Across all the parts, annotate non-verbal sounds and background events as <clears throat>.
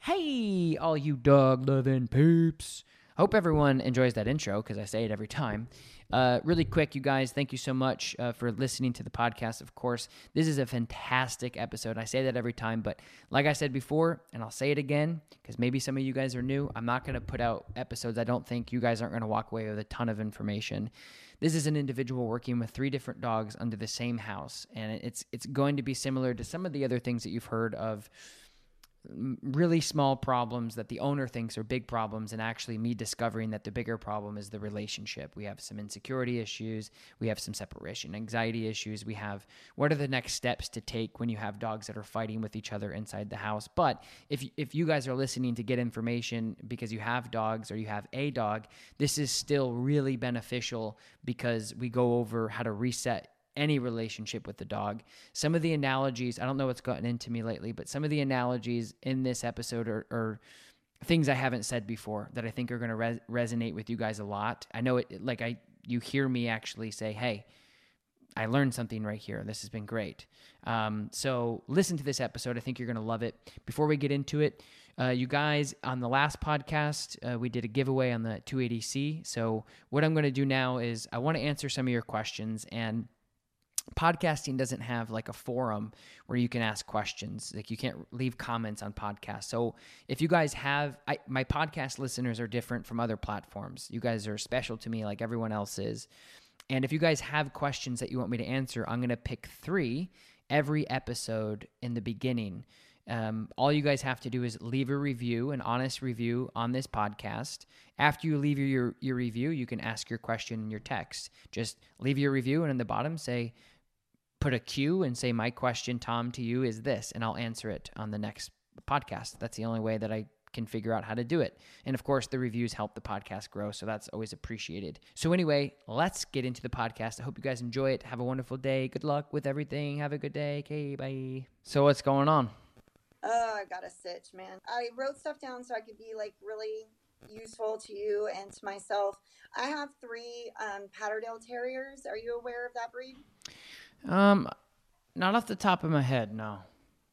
Hey, all you dog loving peeps. Hope everyone enjoys that intro because I say it every time. Uh, really quick, you guys, thank you so much uh, for listening to the podcast. Of course, this is a fantastic episode. I say that every time, but like I said before, and I'll say it again because maybe some of you guys are new, I'm not going to put out episodes. I don't think you guys aren't going to walk away with a ton of information. This is an individual working with three different dogs under the same house, and it's it's going to be similar to some of the other things that you've heard of really small problems that the owner thinks are big problems and actually me discovering that the bigger problem is the relationship. We have some insecurity issues. We have some separation anxiety issues. We have what are the next steps to take when you have dogs that are fighting with each other inside the house? But if if you guys are listening to get information because you have dogs or you have a dog this is still really beneficial because we go over how to reset any relationship with the dog. Some of the analogies, I don't know what's gotten into me lately, but some of the analogies in this episode are, are things I haven't said before that I think are going to res- resonate with you guys a lot. I know it, like I, you hear me actually say, Hey, I learned something right here. This has been great. Um, so listen to this episode. I think you're going to love it. Before we get into it, uh, you guys, on the last podcast, uh, we did a giveaway on the 280C. So what I'm going to do now is I want to answer some of your questions and podcasting doesn't have like a forum where you can ask questions. Like you can't leave comments on podcasts. So if you guys have I, my podcast listeners are different from other platforms. You guys are special to me like everyone else is. And if you guys have questions that you want me to answer i'm going to pick three every episode in the beginning. Um, all you guys have to do is leave a review, an honest review on this podcast. After you leave your, your review, you can ask your question in your text. Just leave your review and in the bottom say, put a Q and say, My question, Tom, to you is this, and I'll answer it on the next podcast. That's the only way that I can figure out how to do it. And of course, the reviews help the podcast grow, so that's always appreciated. So, anyway, let's get into the podcast. I hope you guys enjoy it. Have a wonderful day. Good luck with everything. Have a good day. Okay, bye. So, what's going on? Oh, I got a stitch, man. I wrote stuff down so I could be like really useful to you and to myself. I have three um, Patterdale Terriers. Are you aware of that breed? Um, not off the top of my head, no.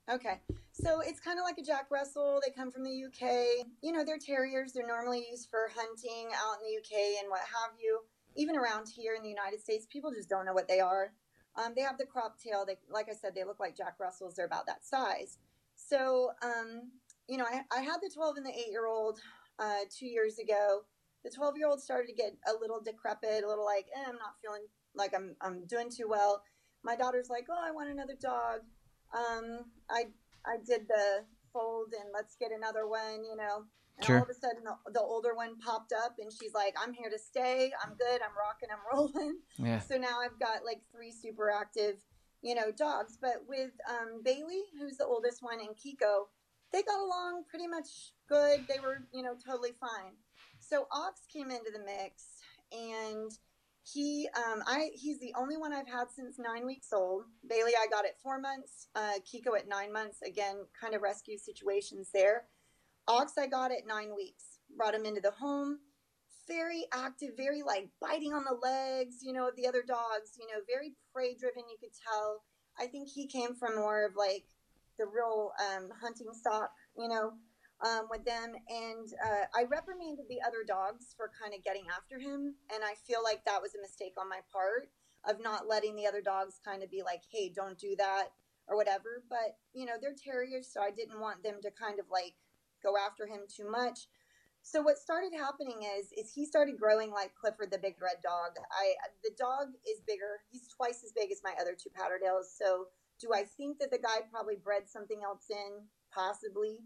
Okay. So it's kind of like a Jack Russell. They come from the UK. You know, they're terriers. They're normally used for hunting out in the UK and what have you. Even around here in the United States, people just don't know what they are. Um, they have the crop tail. They, like I said, they look like Jack Russells. They're about that size. So, um, you know, I, I had the 12 and the 8 year old uh, two years ago. The 12 year old started to get a little decrepit, a little like, eh, I'm not feeling like I'm, I'm doing too well my daughter's like, "Oh, I want another dog." Um, I I did the fold and let's get another one, you know. And sure. all of a sudden, the, the, older one popped up, and she's like, "I'm here to stay. I'm good. I'm rocking. I'm <laughs> rolling." Yeah. So now I've got like three super active, you know, dogs. But with um, Bailey, who's the oldest one, and Kiko, they got along pretty much good. They were, you know, totally fine. So Ox came into the mix, and he um i he's the only one i've had since nine weeks old bailey i got at four months uh kiko at nine months again kind of rescue situations there Ox I got at nine weeks. Brought him into the home. Very active, very like biting on the legs, you know, of the other dogs, you know, very prey driven, you could tell. I think he came from more of like the real um, hunting stock, you know, um, with them. And uh, I reprimanded the other dogs for kind of getting after him. And I feel like that was a mistake on my part of not letting the other dogs kind of be like, hey, don't do that or whatever. But, you know, they're terriers, so I didn't want them to kind of like go after him too much. So what started happening is is he started growing like Clifford the big red dog. I the dog is bigger. He's twice as big as my other two Patterdales. So do I think that the guy probably bred something else in? Possibly.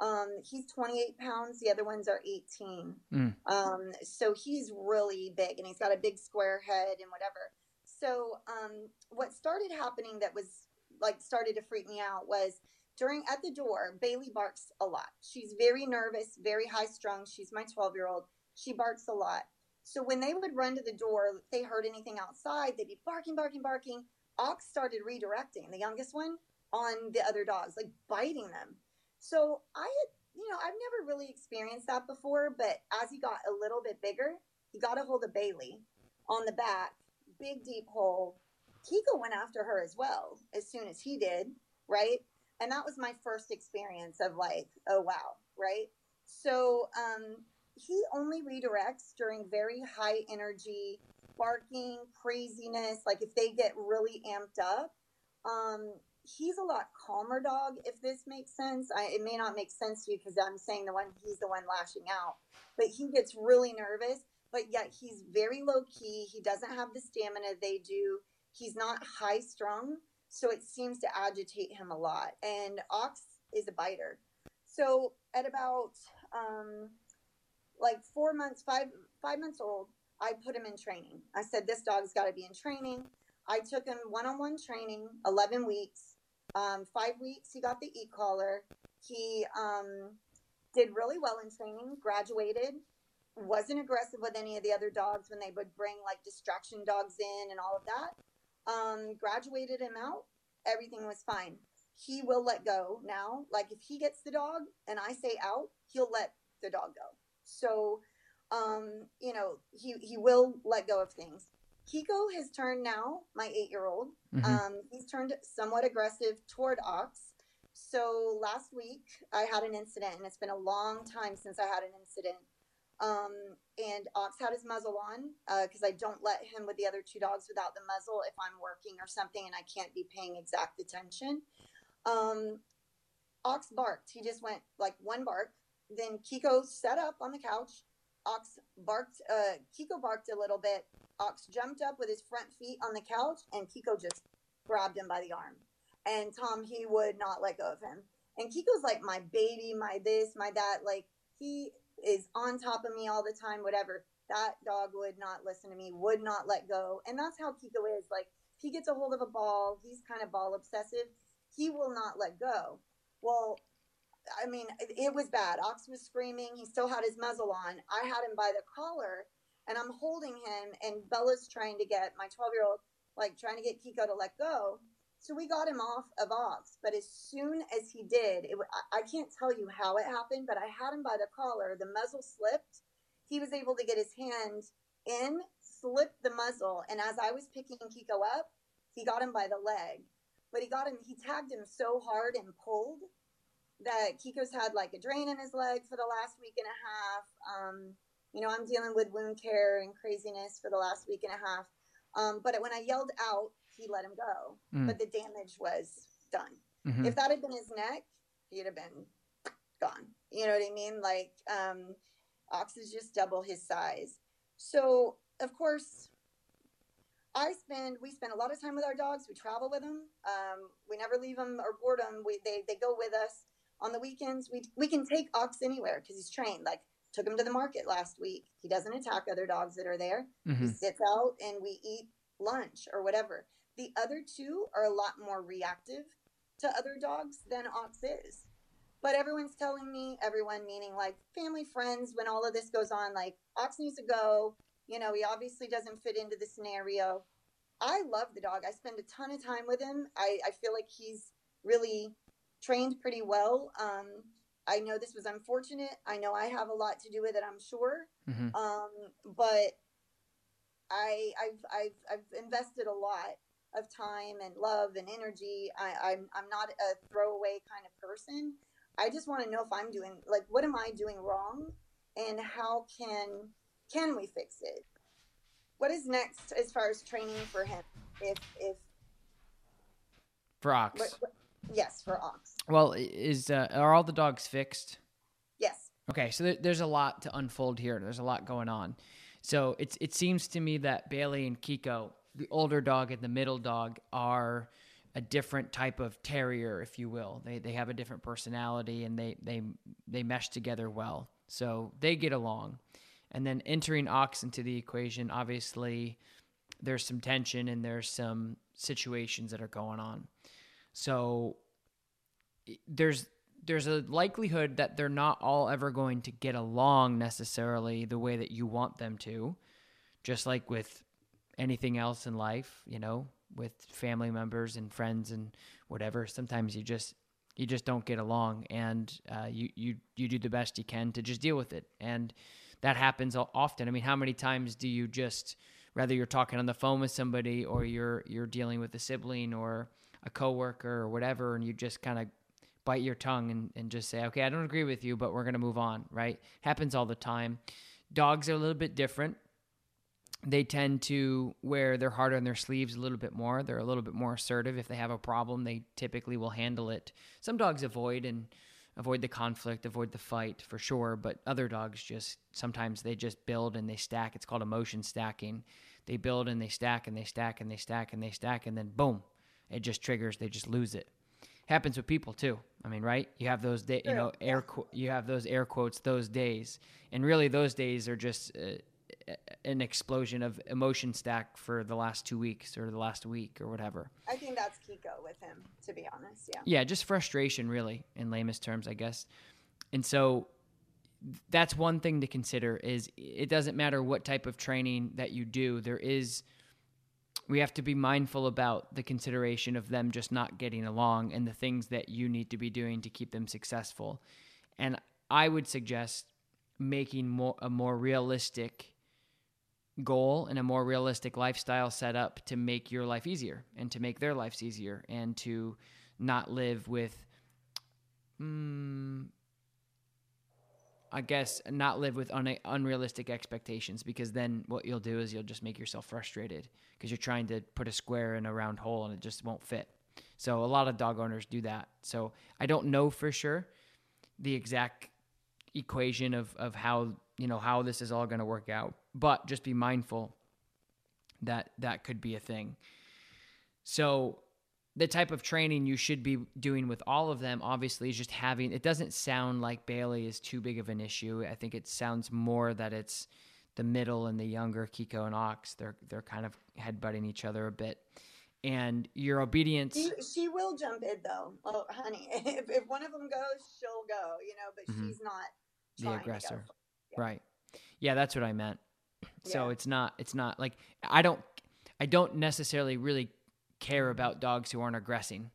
Um, he's 28 pounds. The other ones are 18. Mm. Um, so he's really big and he's got a big square head and whatever. So um, what started happening that was like started to freak me out was during at the door, Bailey barks a lot. She's very nervous, very high strung. She's my 12 year old. She barks a lot. So when they would run to the door, if they heard anything outside, they'd be barking, barking, barking. Ox started redirecting the youngest one on the other dogs, like biting them. So I had, you know, I've never really experienced that before, but as he got a little bit bigger, he got a hold of Bailey on the back, big deep hole. Kiko went after her as well as soon as he did, right? and that was my first experience of like oh wow right so um, he only redirects during very high energy barking craziness like if they get really amped up um, he's a lot calmer dog if this makes sense I, it may not make sense to you because i'm saying the one he's the one lashing out but he gets really nervous but yet he's very low key he doesn't have the stamina they do he's not high strung so it seems to agitate him a lot. And Ox is a biter. So at about um, like four months, five five months old, I put him in training. I said this dog's got to be in training. I took him one on one training, eleven weeks. Um, five weeks, he got the e collar. He um, did really well in training. Graduated. Wasn't aggressive with any of the other dogs when they would bring like distraction dogs in and all of that um, graduated him out. Everything was fine. He will let go now. Like if he gets the dog and I say out, he'll let the dog go. So, um, you know, he, he will let go of things. Kiko has turned now, my eight year old. Mm-hmm. Um, he's turned somewhat aggressive toward Ox. So last week I had an incident, and it's been a long time since I had an incident um, and Ox had his muzzle on because uh, I don't let him with the other two dogs without the muzzle if I'm working or something and I can't be paying exact attention. Um, Ox barked. He just went like one bark. Then Kiko sat up on the couch. Ox barked. Uh, Kiko barked a little bit. Ox jumped up with his front feet on the couch, and Kiko just grabbed him by the arm. And Tom, he would not let go of him. And Kiko's like my baby, my this, my that. Like he is on top of me all the time, whatever. That dog would not listen to me, would not let go. And that's how Kiko is. Like, if he gets a hold of a ball, he's kind of ball obsessive. He will not let go. Well, I mean, it was bad. Ox was screaming. He still had his muzzle on. I had him by the collar and I'm holding him, and Bella's trying to get my 12 year old, like, trying to get Kiko to let go. So we got him off of Ox, but as soon as he did, it, I can't tell you how it happened, but I had him by the collar. The muzzle slipped. He was able to get his hand in, slip the muzzle, and as I was picking Kiko up, he got him by the leg. But he got him, he tagged him so hard and pulled that Kiko's had like a drain in his leg for the last week and a half. Um, you know, I'm dealing with wound care and craziness for the last week and a half. Um, but when I yelled out, he let him go, mm. but the damage was done. Mm-hmm. If that had been his neck, he'd have been gone. You know what I mean? Like, um, Ox is just double his size. So, of course, I spend we spend a lot of time with our dogs. We travel with them. Um, we never leave them or board them. We, they they go with us on the weekends. We we can take Ox anywhere because he's trained. Like took him to the market last week. He doesn't attack other dogs that are there. Mm-hmm. He sits out and we eat lunch or whatever. The other two are a lot more reactive to other dogs than Ox is. But everyone's telling me, everyone meaning like family, friends, when all of this goes on, like Ox needs to go. You know, he obviously doesn't fit into the scenario. I love the dog. I spend a ton of time with him. I, I feel like he's really trained pretty well. Um, I know this was unfortunate. I know I have a lot to do with it. I'm sure. Mhm. Um, but I, I've, I've, I've invested a lot of time and love and energy. I, I'm, I'm not a throwaway kind of person. I just want to know if I'm doing like what am I doing wrong, and how can can we fix it? What is next as far as training for him? If if For Ox. what, what, yes for ox Well, is uh, are all the dogs fixed? yes Okay, so there, there's a lot to unfold here. There's a lot going on. So it's it seems to me that Bailey and Kiko, the older dog and the middle dog, are a different type of terrier, if you will. They they have a different personality and they they they mesh together well. So they get along. And then entering Ox into the equation, obviously there's some tension and there's some situations that are going on. So there's there's a likelihood that they're not all ever going to get along necessarily the way that you want them to. Just like with anything else in life, you know, with family members and friends and whatever, sometimes you just you just don't get along and uh, you, you you do the best you can to just deal with it and that happens often i mean how many times do you just whether you're talking on the phone with somebody or you're you're dealing with a sibling or a coworker or whatever and you just kind of bite your tongue and, and just say okay i don't agree with you but we're going to move on right happens all the time dogs are a little bit different they tend to wear their heart on their sleeves a little bit more. They're a little bit more assertive. If they have a problem, they typically will handle it. Some dogs avoid and avoid the conflict, avoid the fight for sure, but other dogs just sometimes they just build and they stack. It's called emotion stacking. They build and they stack and they stack and they stack and they stack and then boom, it just triggers. They just lose it. Happens with people too. I mean, right? You have those day, you know, air qu- you have those air quotes those days. And really those days are just uh, an explosion of emotion stack for the last two weeks or the last week or whatever. i think that's kiko with him to be honest yeah Yeah, just frustration, really, in lamest terms, I guess. And so that's one thing to consider is it doesn't matter what type of training that you do, there is we have to be mindful about the consideration of them just not getting along and the things that you need to be doing to keep them successful. And I would suggest making more a more realistic goal and a more realistic lifestyle set up to make your life easier and to make their lives easier and to not live with mm, I guess not live with un- unrealistic expectations because then what you'll do is you'll just make yourself frustrated because you're trying to put a square in a round hole and it just won't fit. So a lot of dog owners do that. So I don't know for sure the exact equation of, of how you know how this is all going to work out but just be mindful that that could be a thing so the type of training you should be doing with all of them obviously is just having it doesn't sound like bailey is too big of an issue i think it sounds more that it's the middle and the younger kiko and ox they're they're kind of headbutting each other a bit and your obedience She, she will jump in though. Oh, honey, <laughs> if, if one of them goes, she'll go. You know, but Mhm. she's not the trying to go. aggressor Yeah. right yeah that's what i meant so it's not it's not like i don't i don't necessarily really care about dogs who aren't aggressing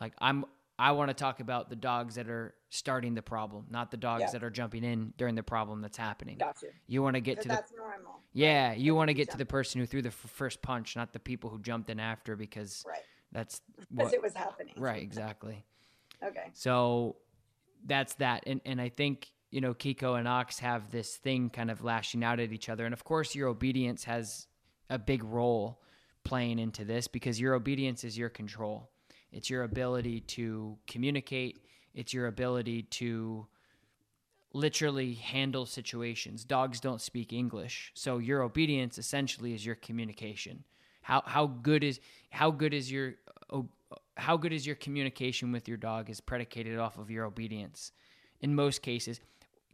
like i'm i want to talk about the dogs that are starting the problem not the dogs Yeah. that are jumping in during the problem that's happening Gotcha. you want to get to the that's normal. yeah you want to get to the person who threw the f- first punch not the people who jumped in after because Right. that's <laughs> Because what it was happening. right exactly Okay. so that's that. And and I think, you know, Kiko and Ox have this thing kind of lashing out at each other. And of course your obedience has a big role playing into this because your obedience is your control. It's your ability to communicate, it's your ability to literally handle situations. Dogs don't speak English. So your obedience essentially is your communication. How how good is how good is your how good is your communication with your dog is predicated off of your obedience. In most cases,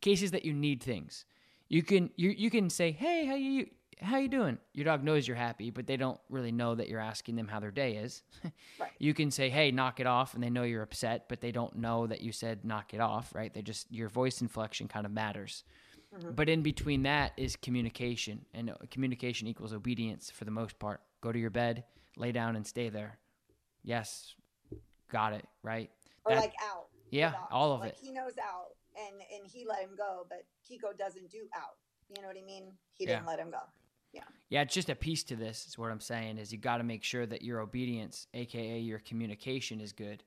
cases that you need things. You can you you can say, "Hey, how you how you doing?" Your dog knows you're happy, but they don't really know that you're asking them how their day is. <laughs> Right. You can say, "Hey, knock it off," and they know you're upset, but they don't know that you said knock it off, right? They just your voice inflection kind of matters. But in between that is communication, and uh, communication equals obedience for the most part. Go to your bed, lay down, and stay there. Yes, got it, right? Or That- like out. Yeah, all of like, it. He knows out, and and he let him go, but Kiko doesn't do out. You know what I mean? He didn't let him go. Yeah, Yeah, it's just a piece to this. Is what I'm saying is you got to make sure that your obedience, aka your communication, is good.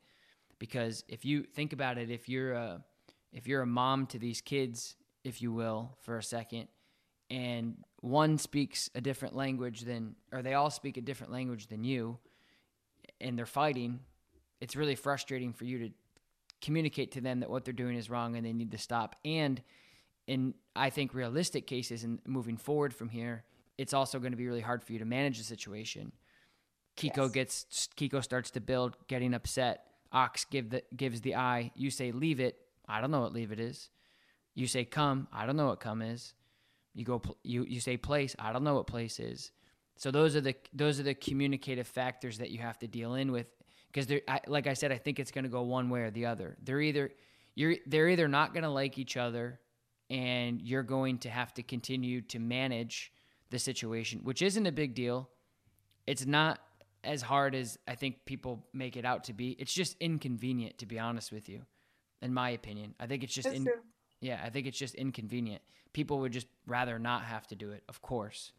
Because if you think about it, if you're a if you're a mom to these kids, if you will, for a second, and one speaks a different language than, or they all speak a different language than you, and they're fighting, it's really frustrating for you to communicate to them that what they're doing is wrong and they need to stop. And in I think realistic cases and moving forward from here, it's also going to be really hard for you to manage the situation. Kiko Yes. gets Kiko starts to build, getting upset. Ox give the gives the eye. You say leave it. I don't know what leave it is. You say come. I don't know what come is. You go you you say place. I don't know what place is. So those are the those are the communicative factors that you have to deal in with because they're I, like I said, I think it's going to go one way or the other. They're either you're they're either not going to like each other, and you're going to have to continue to manage the situation, which isn't a big deal. It's not as hard as I think people make it out to be. It's just inconvenient, to be honest with you, in my opinion. I think it's just in, yeah, I think it's just inconvenient. People would just rather not have to do it, of course.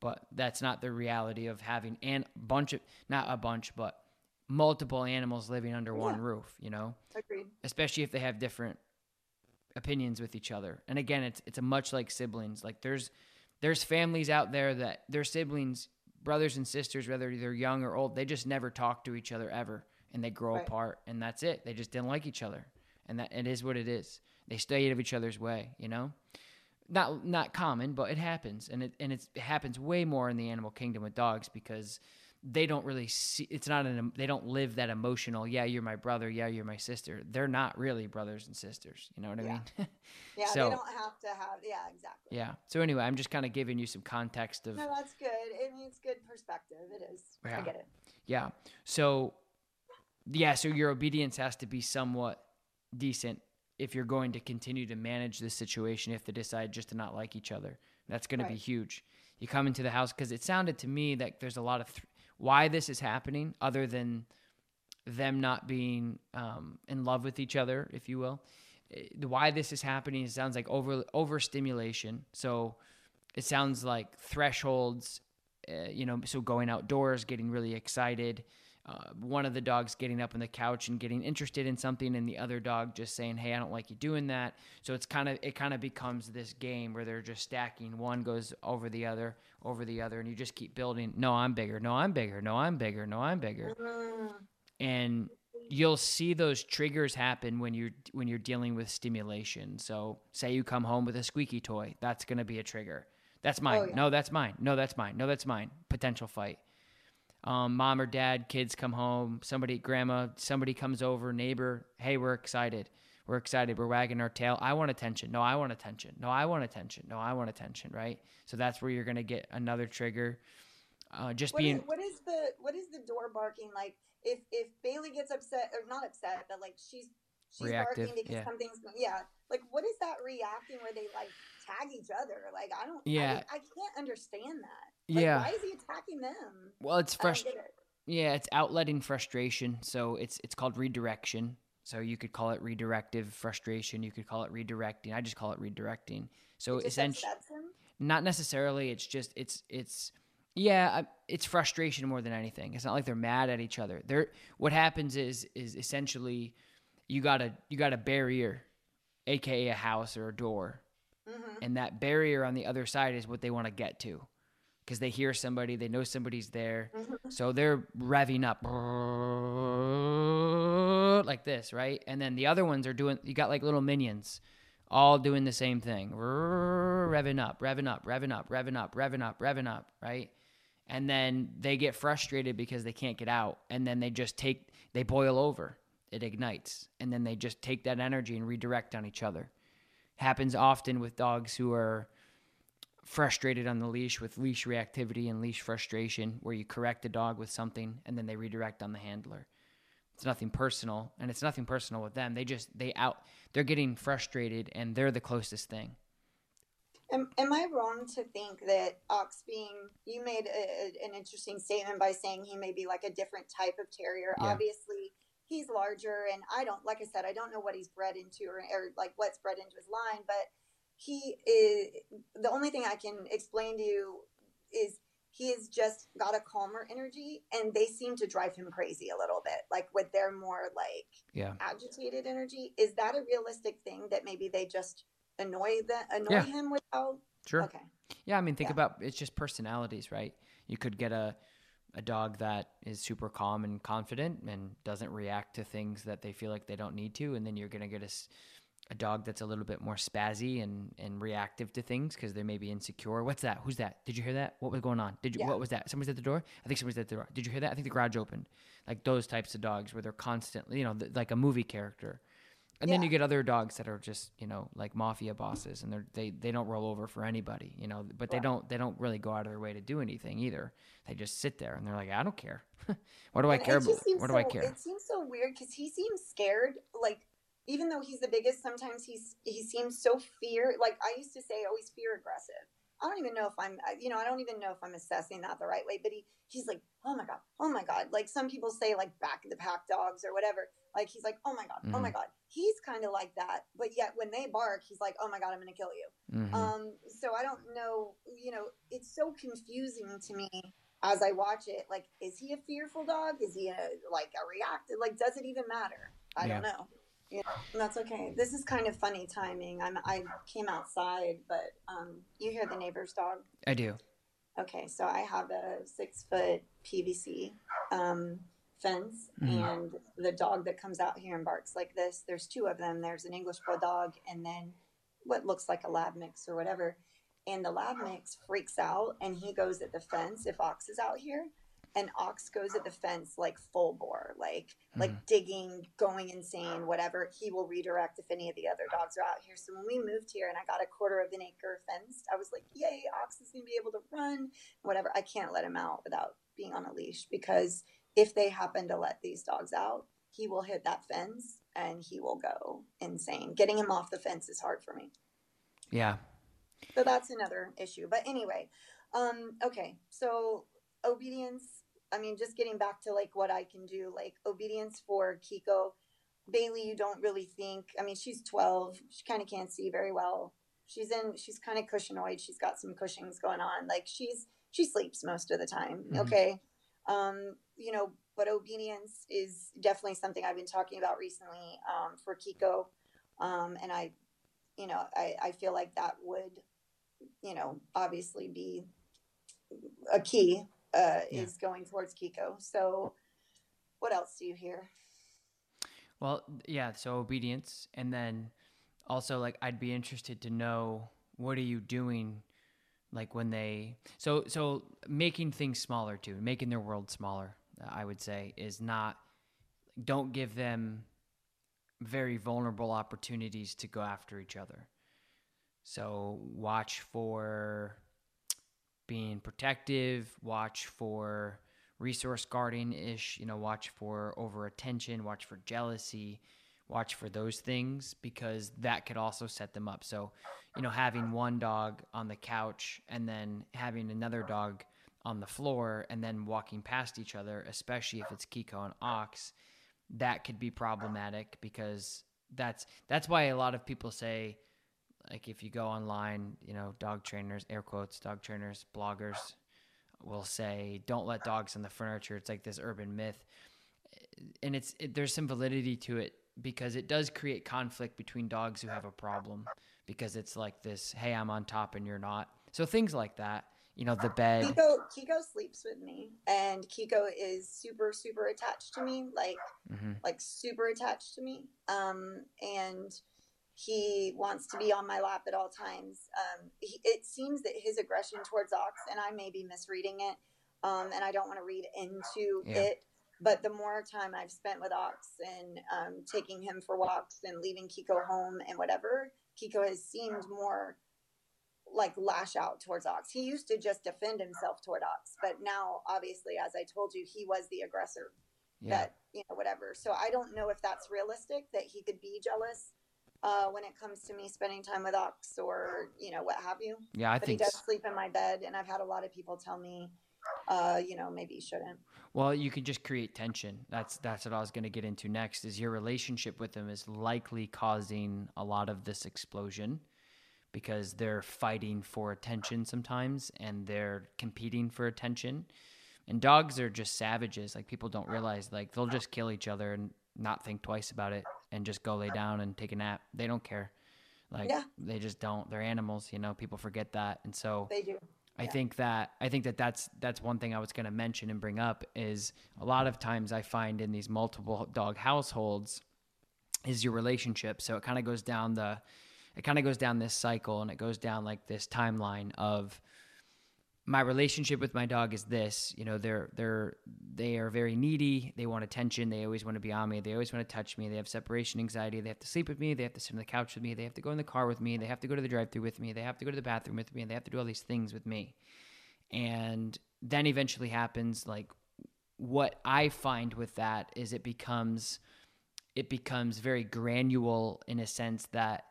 But that's not the reality of having an bunch of not a bunch, but multiple animals living under one roof, you know? Agreed. Especially if they have different opinions with each other. And again, it's it's a much like siblings. Like there's there's families out there that their siblings, brothers and sisters, whether they're young or old, they just never talk to each other ever and they grow Right. apart and that's it. They just didn't like each other. And that it is what it is. They stay out of each other's way, you know? Not not common, but it happens. And it and it's, it happens way more in the animal kingdom with dogs because they don't really see it's not an they don't live that emotional yeah you're my brother yeah you're my sister they're not really brothers and sisters you know what i Yeah. mean <laughs> Yeah, So- they don't have to have. Yeah, exactly. yeah so anyway i'm just kind of giving you some context of No, that's good. it mean, it's good perspective. It is. Yeah. I get it. yeah so yeah so your obedience has to be somewhat decent if you're going to continue to manage this situation if they decide just to not like each other that's going to be huge you come into the house because it sounded to me like there's a lot of th- why this is happening other than them not being um, in love with each other if you will. Eh, why this is happening it sounds like over overstimulation. So it sounds like thresholds uh, you know so going outdoors getting really excited uh, one of the dogs getting up on the couch and getting interested in something and the other dog just saying hey i don't like you doing that so it's kind of it kind of becomes this game where they're just stacking one goes over the other over the other and you just keep building no i'm bigger no i'm bigger no i'm bigger no i'm bigger Mm, and you'll see those triggers happen when you're when you're dealing with stimulation. So, say you come home with a squeaky toy, that's going to be a trigger. That's mine. Oh, yeah. No, that's mine. No, that's mine. No, that's mine. Potential fight. Um, mom or dad, kids come home. Somebody, grandma, somebody comes over. Neighbor, hey, we're excited. We're excited. We're wagging our tail. I want attention. No, I want attention. No, I want attention. No, I want attention. Right. So that's where you're going to get another trigger. Uh, just What being is, what is the what is the door barking like? If if Bailey gets upset or not upset, but like she's she's Reactive, barking because yeah. something's yeah. Like what is that reacting where they like tag each other? Like I don't. Yeah. I, I can't understand that. Like, Yeah. Why is he attacking them? well, it's I don't frustrating. get it. Yeah, it's outletting frustration. So it's it's called redirection. So you could call it redirective frustration. You could call it redirecting. I just call it redirecting. So It essentially, not necessarily. It's just it's it's yeah, it's frustration more than anything. It's not like they're mad at each other. They're what happens is is essentially you got a you got a barrier, aka a house or a door, Mm-hmm. and that barrier on the other side is what they want to get to because they hear somebody they know somebody's there. Mm-hmm. so they're revving up like this right? And then the other ones are doing you got like little minions all doing the same thing. Revving up revving up revving up revving up revving up revving up right? And then they get frustrated because they can't get out. And then they just take they boil over. It ignites. And then they just take that energy and redirect on each other. Happens often with dogs who are frustrated on the leash with leash reactivity and leash frustration where you correct a dog with something and then they redirect on the handler it's nothing personal and it's nothing personal with them they just they out they're getting frustrated and they're the closest thing Am, am I wrong to think that Ox being, you made a, an interesting statement by saying he may be like a different type of terrier. Yeah. Obviously, he's larger, and I don't, like I said, I don't know what he's bred into or, or like what's bred into his line, but he is the only thing I can explain to you is he has just got a calmer energy and they seem to drive him crazy a little bit like with their more like Yeah. agitated energy is that a realistic thing that maybe they just annoy the annoy Yeah. him without Sure. okay Yeah, I mean, think Yeah. about it's just personalities, right? You could get a a dog that is super calm and confident and doesn't react to things that they feel like they don't need to, and then you're gonna get a, a dog that's a little bit more spazzy and and reactive to things because they may be insecure. What's that? Who's that? Did you hear that? What was going on? Did you? Yeah. What was that? Someone's at the door. I think someone's at the door. Did you hear that? I think the garage opened. Like those types of dogs where they're constantly, you know, th- like a movie character. And then you get other dogs that are just, you know, like mafia bosses, and they're, they they don't roll over for anybody, you know. But they Right. don't they don't really go out of their way to do anything either. They just sit there and they're like, I don't care. <laughs> what do I care about? What do I care? It seems so weird because he seems scared. Like even though he's the biggest, sometimes he's he seems so fear. Like I used to say, always fear aggressive. I don't even know if I'm, you know, I don't even know if I'm assessing that the right way. But he he's like, oh my god, oh my god. Like some people say, like back of the pack dogs or whatever. Like he's like, oh my god, oh my god. He's kind of like that. But yet when they bark, he's like, oh my god, I'm gonna kill you. Mhm. Um, so I don't know, you know, it's so confusing to me as I watch it. Like, is he a fearful dog? Is he a like a reactive? Like, does it even matter? I Yeah. don't know. And that's okay. This is kind of funny timing. I'm I came outside, but um, you hear the neighbor's dog. I do. Okay, so I have a six foot PVC um, fence, Mhm. and the dog that comes out here and barks like this, there's two of them. There's an English bulldog, and then what looks like a lab mix or whatever. And the lab mix freaks out, and he goes at the fence if Ox is out here, and Ox goes at the fence like full bore, like like digging, going insane, whatever. He will redirect if any of the other dogs are out here. So when we moved here and I got a quarter of an acre fenced, I was like, yay, Ox is gonna be able to run, whatever. I can't let him out without being on a leash because if they happen to let these dogs out, he will hit that fence and he will go insane. Getting him off the fence is hard for me. Yeah. So that's another issue. But anyway, um, okay. So obedience. I mean, just getting back to like what I can do, like obedience for Kiko. Bailey, you don't really think. I mean, she's twelve. She kind of can't see very well. She's in. She's kind of cushionied. She's got some Cushings going on. Like she's she sleeps most of the time. Mhm. Okay. Um, you know, but obedience is definitely something I've been talking about recently um, for Kiko. Um, and I, you know, I, I feel like that would, you know, obviously be a key uh, Yeah. is going towards Kiko. So, what else do you hear? Well, yeah, so obedience and then also like I'd be interested to know what are you doing like when they so so making things smaller too, making their world smaller, I would say is not don't give them very vulnerable opportunities to go after each other. So watch for being protective, watch for resource guarding ish, you know, watch for over attention, watch for jealousy, watch for those things because that could also set them up. So, you know, having one dog on the couch and then having another dog on the floor and then walking past each other, especially if it's Kiko and Ox, that could be problematic because that's that's why a lot of people say like if you go online, you know, dog trainers, air quotes, dog trainers, bloggers will say don't let dogs on the furniture. It's like this urban myth. And it's it, there's some validity to it because it does create conflict between dogs who have a problem because it's like this, hey, I'm on top and you're not. So things like that, you know, the bed. Kiko, Kiko sleeps with me, and Kiko is super, super attached to me, like, Mhm. like super attached to me. Um, and he wants to be on my lap at all times. Um, he, it seems that his aggression towards Ox, and I may be misreading it, um, and I don't want to read into Yeah. it. But the more time I've spent with Ox and um, taking him for walks and leaving Kiko home and whatever, Kiko has seemed more like lash out towards Ox. He used to just defend himself toward Ox, but now, obviously, as I told you, he was the aggressor. Yeah. That you know, whatever. So I don't know if that's realistic that he could be jealous uh, when it comes to me spending time with Ox or you know what have you. Yeah, I but he does s- sleep in my bed, and I've had a lot of people tell me uh, you know, maybe you shouldn't. Well, you can just create tension. That's that's what I was going to get into next. Is your relationship with them is likely causing a lot of this explosion because they're fighting for attention sometimes and they're competing for attention. And dogs are just savages. Like people don't realize like they'll just kill each other and not think twice about it and just go lay down and take a nap. They don't care. Like Yeah. they just don't. They're animals, you know. People forget that. And so They do. I think that I think that that's that's one thing I was going to mention and bring up is a lot of times I find in these multiple dog households is your relationship. So it kind of goes down the it kind of goes down this cycle and it goes down like this timeline of my relationship with my dog is this you know they're they're they are very needy they want attention they always want to be on me they always want to touch me they have separation anxiety they have to sleep with me they have to sit on the couch with me they have to go in the car with me they have to go to the drive-through with me they have to go to the bathroom with me and they have to do all these things with me. And then eventually happens like what i find with that is it becomes it becomes very granule in a sense that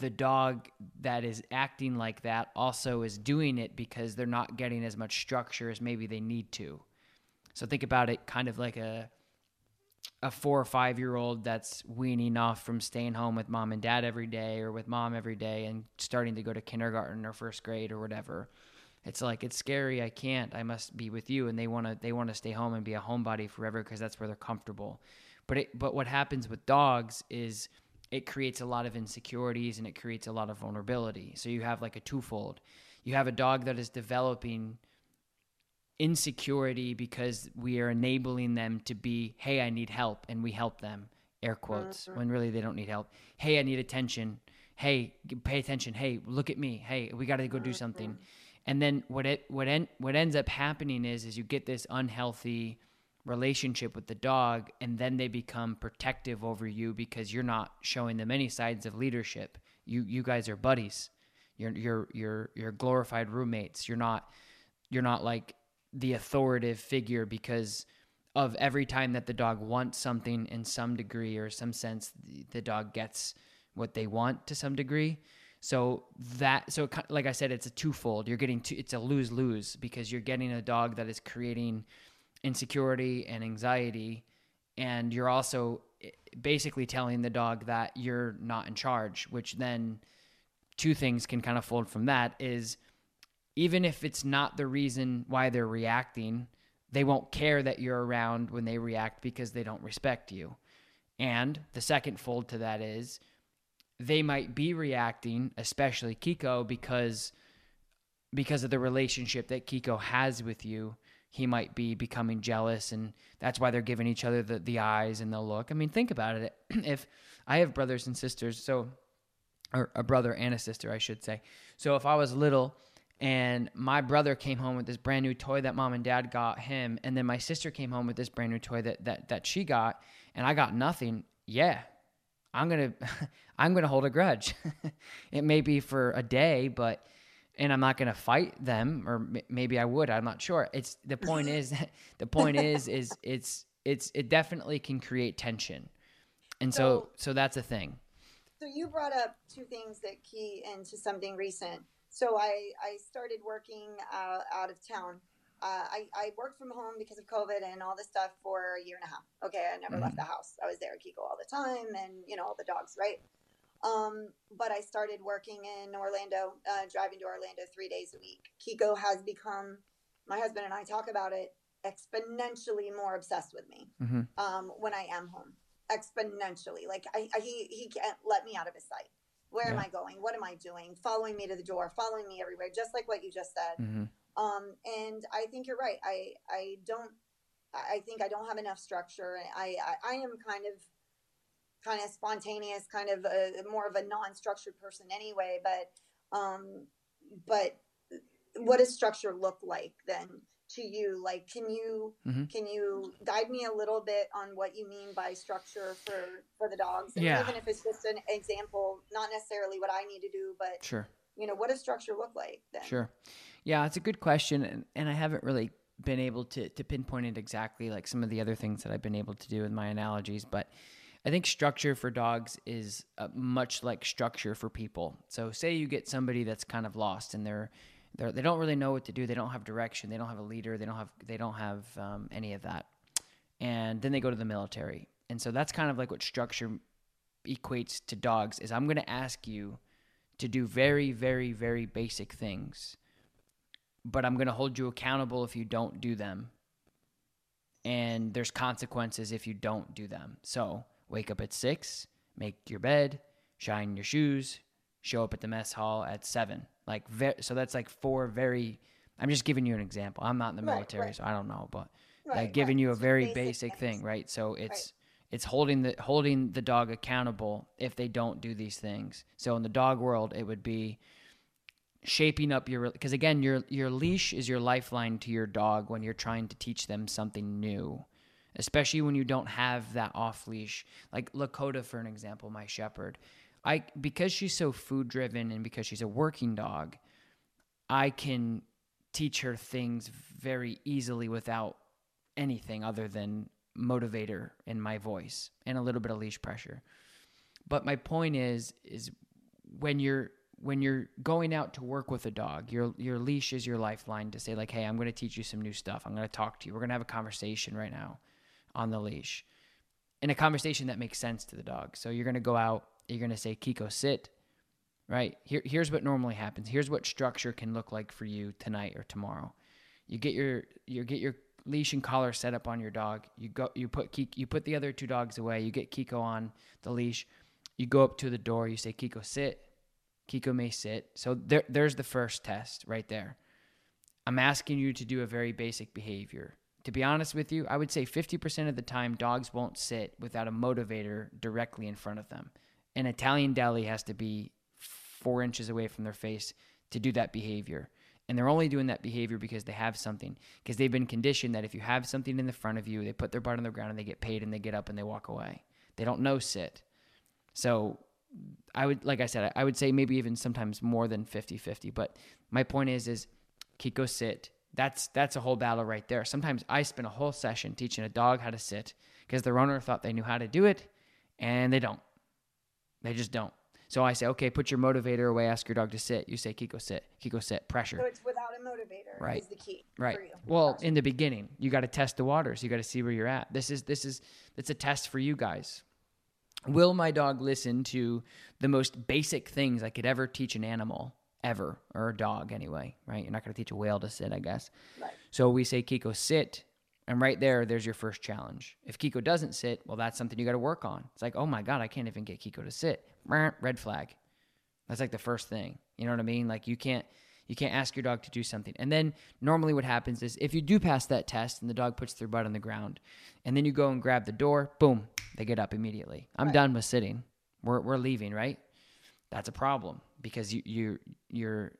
the dog that is acting like that also is doing it because they're not getting as much structure as maybe they need to. So think about it kind of like a a 4 or 5 year old that's weaning off from staying home with mom and dad every day or with mom every day and starting to go to kindergarten or first grade or whatever. It's like it's scary, I can't. I must be with you and they want to they want to stay home and be a homebody forever because that's where they're comfortable. But it, but what happens with dogs is it creates a lot of insecurities and it creates a lot of vulnerability. So you have like a twofold. You have a dog that is developing insecurity because we are enabling them to be, hey, I need help, and we help them, air quotes, mm-hmm. when really they don't need help. Hey, I need attention. Hey, pay attention. Hey, look at me. Hey, we got to go do mm-hmm. something. And then what it what en- what ends up happening is is you get this unhealthy relationship with the dog and then they become protective over you because you're not showing them any signs of leadership. You you guys are buddies. You're you're you're you're glorified roommates. You're not you're not like the authoritative figure because of every time that the dog wants something in some degree or some sense the, the dog gets what they want to some degree so that so like i said it's a twofold you're getting two, it's a lose lose because you're getting a dog that is creating insecurity and anxiety and you're also eh, basically telling the dog that you're not in charge which then two things can kind of fold from that is even if it's not the reason why they're reacting, they won't care that you're around when they react because they don't respect you. And the second fold to that is they might be reacting, especially Kiko, because because of the relationship that Kiko has with you. He might be becoming jealous, and that's why they're giving each other the, the eyes and the look. I mean, think about it. <clears throat> if I have brothers and sisters, so or a brother and a sister, I should say. So if I was little and my brother came home with this brand new toy that mom and dad got him, and then my sister came home with this brand new toy that that that she got, and I got nothing, yeah, I'm gonna <laughs> I'm gonna hold a grudge. <laughs> it may be for a day, but and I'm not gonna fight them, or m- maybe I would. I'm not sure. It's the point is <laughs> the point is is it's it's it definitely can create tension, and so so that's a thing. So you brought up two things that key into something recent. So I, I started working uh, out of town. Uh, I, I worked from home because of COVID and all this stuff for a year and a half. Okay, I never left the house. I was there at Kiko all the time and, you know, all the dogs, right? Um, but I started working in Orlando, uh, driving to Orlando three days a week. Kiko has become, my husband and I talk about it, exponentially more obsessed with me hmm um, when I am home exponentially. Like I, I, he he can't let me out of his sight. Where am I going? What am I doing? Following me to the door, following me everywhere, just like what you just said. hmm Um, and I think you're right. I I don't. I I think I don't have enough structure. I I, I am kind of kind of spontaneous, kind of a, more of a non-structured person anyway. But um, but what does structure look like then to you? Like, can you Mhm. can you guide me a little bit on what you mean by structure for for the dogs? And Yeah. even if it's just an example, not necessarily what I need to do, but Sure. you know, what does structure look like then? Sure. Yeah, it's a good question, and, and I haven't really been able to to pinpoint it exactly like some of the other things that I've been able to do with my analogies, but I think structure for dogs is uh, much like structure for people. So, say you get somebody that's kind of lost and they're They're, they don't really know what to do. They don't have direction. They don't have a leader. They don't have they don't have um, any of that. And then they go to the military. And so that's kind of like what structure equates to dogs is I'm going to ask you to do very very very basic things. But I'm going to hold you accountable if you don't do them. And there's consequences if you don't do them. So, wake up at 6, make your bed, shine your shoes, show up at the mess hall at 7 like, ve- so that's like four very. I'm just giving you an example. I'm not in the Right, military, right. so I don't know, but Right, like giving you a very basic basic, thing, right? So it's it's holding the holding the dog accountable if they don't do these things. So in the dog world, it would be shaping up your because again, your your leash is your lifeline to your dog when you're trying to teach them something new. Especially when you don't have that off leash. Like Lakota, for an example, my shepherd. I because she's so food driven and because she's a working dog, I can teach her things very easily without anything other than motivator in my voice and a little bit of leash pressure. But my point is is when you're when you're going out to work with a dog, your your leash is your lifeline to say like, "Hey, I'm going to teach you some new stuff. I'm going to talk to you. We're going to have a conversation right now on the leash." in a conversation that makes sense to the dog. So you're going to go out, you're going to say, "Kiko, sit." right? Here, here's what normally happens. Here's what structure can look like for you tonight or tomorrow. You get your you get your leash and collar set up on your dog. You go you put you put the other two dogs away. You get Kiko on the leash. You go up to the door. You say, "Kiko, sit." Kiko may sit. So there, there's the first test right there. I'm asking you to do a very basic behavior. To be honest with you, I would say 50% of the time dogs won't sit without a motivator directly in front of them. An Italian deli has to be four inches away from their face to do that behavior. And they're only doing that behavior because they have something. Because they've been conditioned that if you have something in the front of you, they put their butt on the ground and they get paid and they get up and they walk away. They don't know sit. So I would, like I said, I would say maybe even sometimes more than 50 50. But my point is, is Kiko sit. That's that's a whole battle right there. Sometimes I spend a whole session teaching a dog how to sit because their owner thought they knew how to do it, and they don't. They just don't. So I say, okay, put your motivator away. Ask your dog to sit. You say, Kiko sit. Kiko sit. Pressure. So it's without a motivator Right. is the key Right. for you. Well, in the beginning, you got to test the waters. You got to see where you're at. This is this is it's a test for you guys. Will my dog listen to the most basic things I could ever teach an animal ever or a dog anyway, right? You're not going to teach a whale to sit, I guess. Right. So we say Kiko sit, and right there there's your first challenge. If Kiko doesn't sit, well that's something you got to work on. It's like, "Oh my god, I can't even get Kiko to sit." Red flag. That's like the first thing. You know what I mean? Like you can't you can't ask your dog to do something. And then normally what happens is if you do pass that test and the dog puts their butt on the ground and then you go and grab the door, boom, they get up immediately. I'm done with sitting. We're we're leaving, right? That's a problem because you you you're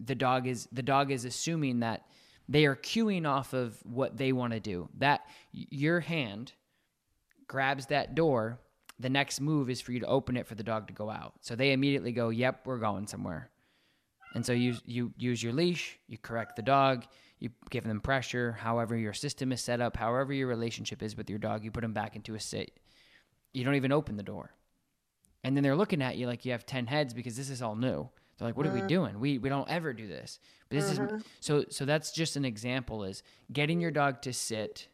the dog is the dog is assuming that they are cueing off of what they want to do. That your hand grabs that door, the next move is for you to open it for the dog to go out. So they immediately go, "Yep, we're going somewhere." And so you you use your leash, you correct the dog, you give them pressure, however your system is set up, however your relationship is with your dog, you put them back into a sit. You don't even open the door. And then they're looking at you like you have 10 heads because this is all new. They're like, "What are we mm-hmm. doing? We we don't ever do this." But this is mm-hmm. so so that's just an example is getting your dog to sit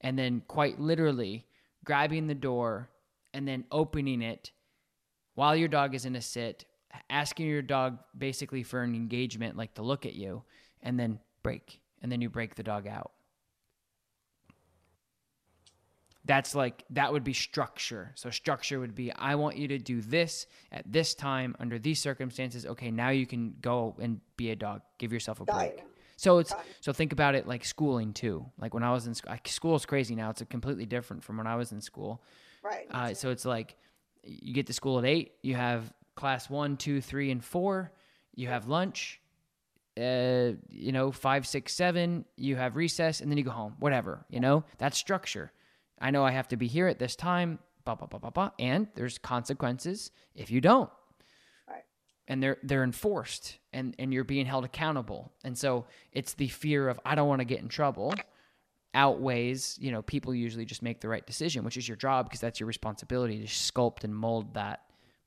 and then quite literally grabbing the door and then opening it while your dog is in a sit, asking your dog basically for an engagement, like to look at you, and then break. And then you break the dog out. That's like, that would be structure. So, structure would be I want you to do this at this time under these circumstances. Okay, now you can go and be a dog. Give yourself a break. So it's so think about it like schooling too. Like when I was in school, school is crazy now. It's a completely different from when I was in school. Right. Uh, so it's like you get to school at eight. You have class one, two, three, and four. You have lunch. Uh, you know, five, six, seven. You have recess, and then you go home. Whatever. You know, that's structure. I know I have to be here at this time. Blah blah blah blah blah. And there's consequences if you don't right. and they're they're enforced and and you're being held accountable and so it's the fear of i don't want to get in trouble outweighs you know people usually just make the right decision which is your job because that's your responsibility to sculpt and mold that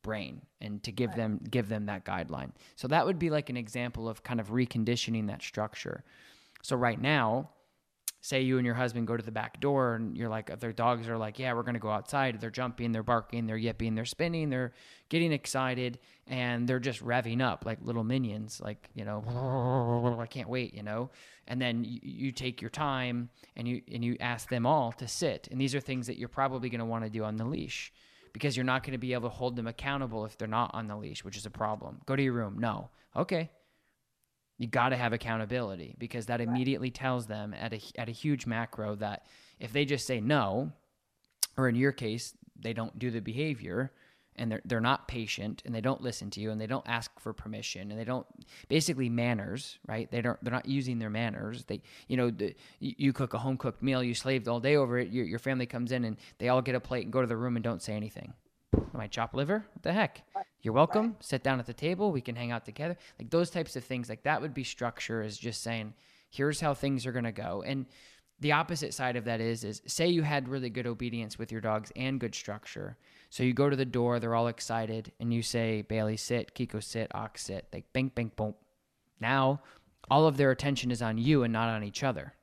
brain and to give them give them that guideline. So that would be like an example of kind of reconditioning that structure. So right now, say you and your husband go to the back door and you're like their dogs are like yeah we're going to go outside. They're jumping they're barking they're yipping they're spinning they're getting excited and they're just revving up like little minions like you know <laughs> i can't wait you know? And then you, you take your time and you and you ask them all to sit. And these are things that you're probably going to want to do on the leash because you're not going to be able to hold them accountable if they're not on the leash which is a problem. Go to your room. No. Okay you got to have accountability because that immediately tells them at a at a huge macro that if they just say no, or in your case, they don't do the behavior and they're they're not patient and they don't listen to you and they don't ask for permission and they don't basically manners, right? They don't they're not using their manners. They you know the, you cook a home cooked meal, you slaved all day over it. Your your family comes in and they all get a plate and go to the room and don't say anything. Am I chop liver? What the heck? You're welcome. Right. Sit down at the table. We can hang out together. Like those types of things. Like that would be structure. Is just saying, here's how things are gonna go. And the opposite side of that is is say you had really good obedience with your dogs and good structure. So you go to the door, they're all excited, and you say, Bailey, sit, Kiko, sit, Ox, sit. Like bing, bing, boom. Now all of their attention is on you and not on each other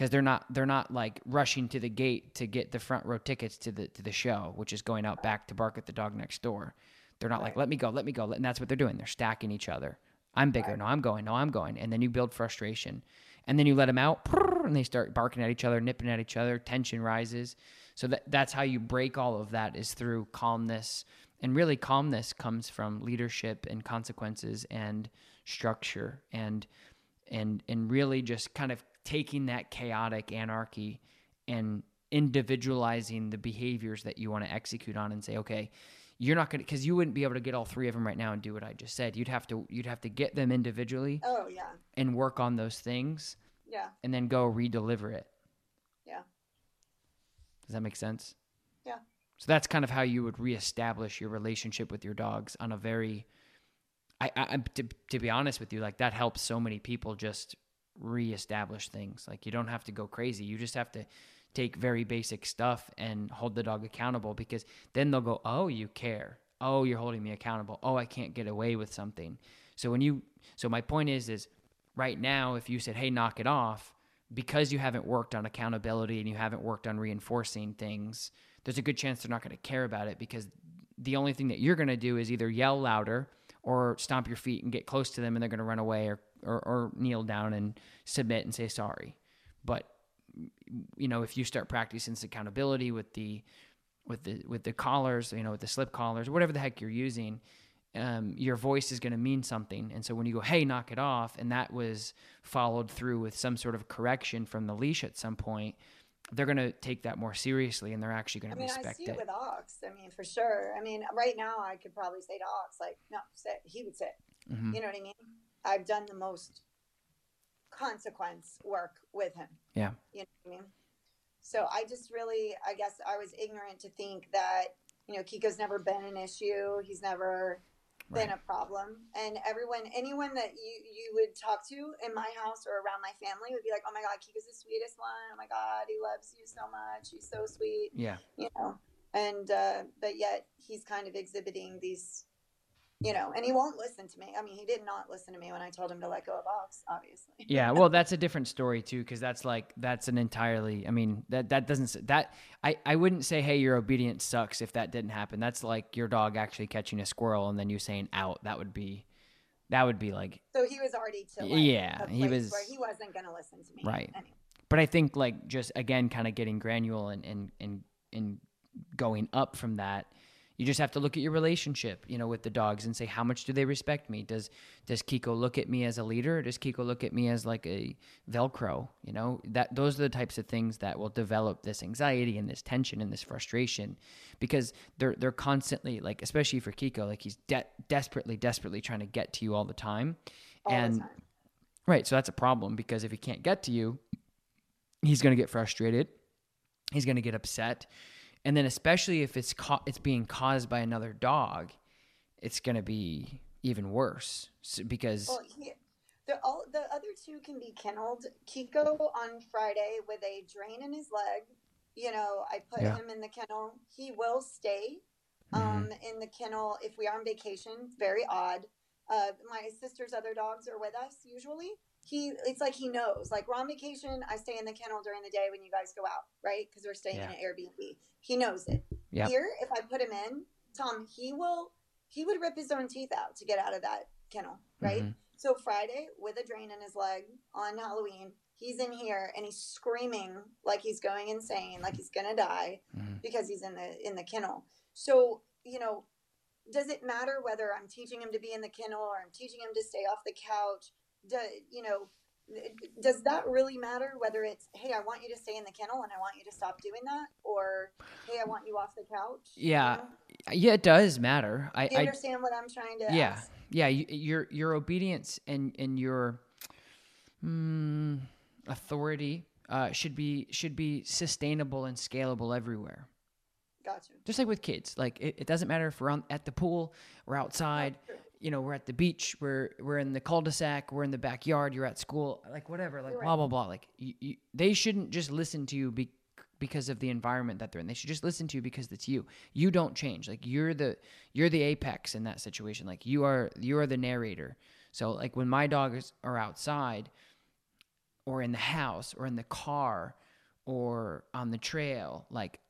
because they're not they're not like rushing to the gate to get the front row tickets to the to the show, which is going out back to bark at the dog next door. They're not right. like let me go, let me go, and that's what they're doing. They're stacking each other. I'm bigger. Right. No, I'm going. No, I'm going. And then you build frustration, and then you let them out, and they start barking at each other, nipping at each other. Tension rises. So that that's how you break all of that is through calmness, and really calmness comes from leadership and consequences and structure and and and really just kind of taking that chaotic anarchy and individualizing the behaviors that you want to execute on and say, okay, you're not going to because you wouldn't be able to get all three of them right now and do what I just said. You'd have to you'd have to get them individually. Oh yeah. And work on those things. Yeah. And then go redeliver it. Yeah. Does that make sense? Yeah. So that's kind of how you would reestablish your relationship with your dogs on a very I, I to, to be honest with you, like that helps so many people just reestablish things. Like you don't have to go crazy. You just have to take very basic stuff and hold the dog accountable because then they'll go, "Oh, you care. Oh, you're holding me accountable. Oh, I can't get away with something." So when you so my point is is right now if you said, "Hey, knock it off," because you haven't worked on accountability and you haven't worked on reinforcing things, there's a good chance they're not going to care about it because the only thing that you're going to do is either yell louder or stomp your feet and get close to them and they're going to run away or, or, or kneel down and submit and say sorry. But you know, if you start practicing this accountability with the with the with the collars, you know, with the slip collars, whatever the heck you're using, um, your voice is going to mean something. And so when you go, "Hey, knock it off," and that was followed through with some sort of correction from the leash at some point, they're going to take that more seriously and they're actually going to I mean, respect I see it, it with Ox. I mean, for sure. I mean, right now I could probably say to Ox, like, no, sit. He would sit. Mm-hmm. You know what I mean? I've done the most consequence work with him. Yeah. You know what I mean? So I just really, I guess I was ignorant to think that, you know, Kiko's never been an issue. He's never right. been a problem. And everyone, anyone that you you would talk to in my house or around my family would be like, "Oh my God, Kiko's the sweetest one. Oh my God, he loves you so much. He's so sweet." Yeah, you know. And uh, but yet he's kind of exhibiting these you know, and he won't listen to me. I mean, he did not listen to me when I told him to let go of Ox, obviously. yeah, well, that's a different story too, because that's like that's an entirely. I mean, that that doesn't that I I wouldn't say, hey, your obedience sucks if that didn't happen. That's like your dog actually catching a squirrel and then you saying out. That would be. That would be like. So he was already to like, yeah, he was. Where he wasn't going to listen to me. Right. Anyway. But I think like just again, kind of getting granular and and and and going up from that you just have to look at your relationship, you know, with the dogs and say how much do they respect me? Does does Kiko look at me as a leader? does Kiko look at me as like a velcro? You know, that those are the types of things that will develop this anxiety and this tension and this frustration because they're they're constantly like especially for Kiko, like he's de- desperately desperately trying to get to you all the time. All and the time. right, so that's a problem because if he can't get to you, he's going to get frustrated. He's going to get upset and then especially if it's it's being caused by another dog, it's going to be even worse so, because. Well, he, the, all, the other two can be kenneled. Kiko on Friday with a drain in his leg. You know, I put yeah. him in the kennel. He will stay um, in the kennel if we are on vacation. Very odd. Uh, my sister's other dogs are with us usually. He, it's like he knows. Like we're on vacation, I stay in the kennel during the day when you guys go out, right? Because we're staying Yeah. in an Airbnb. He knows it. Yep. Here, if I put him in, Tom, he will. He would rip his own teeth out to get out of that kennel, right? Mhm. So Friday, with a drain in his leg on Halloween, he's in here and he's screaming like he's going insane, like he's gonna die Mhm. because he's in the in the kennel. So you know, does it matter whether I'm teaching him to be in the kennel or I'm teaching him to stay off the couch? Do, you know, does that really matter? Whether it's hey, I want you to stay in the kennel and I want you to stop doing that, or hey, I want you off the couch. you Yeah, know? yeah, it does matter. I, Do you I understand what I'm trying to? yeah, ask? yeah. Your your obedience and and your mm, authority uh, should be should be sustainable and scalable everywhere. Gotcha. Just like with kids, like it, it doesn't matter if we're on, at the pool, we're outside, you know, we're at the beach, we're we're in the cul-de-sac, we're in the backyard, you're at school, like whatever, like You're blah blah blah. Like you, you, they shouldn't just listen to you be, because of the environment that they're in. They should just listen to you because it's you. You don't change. Like you're the you're the apex in that situation. Like you are you are the narrator. So like when my dogs are outside, or in the house, or in the car, or on the trail, like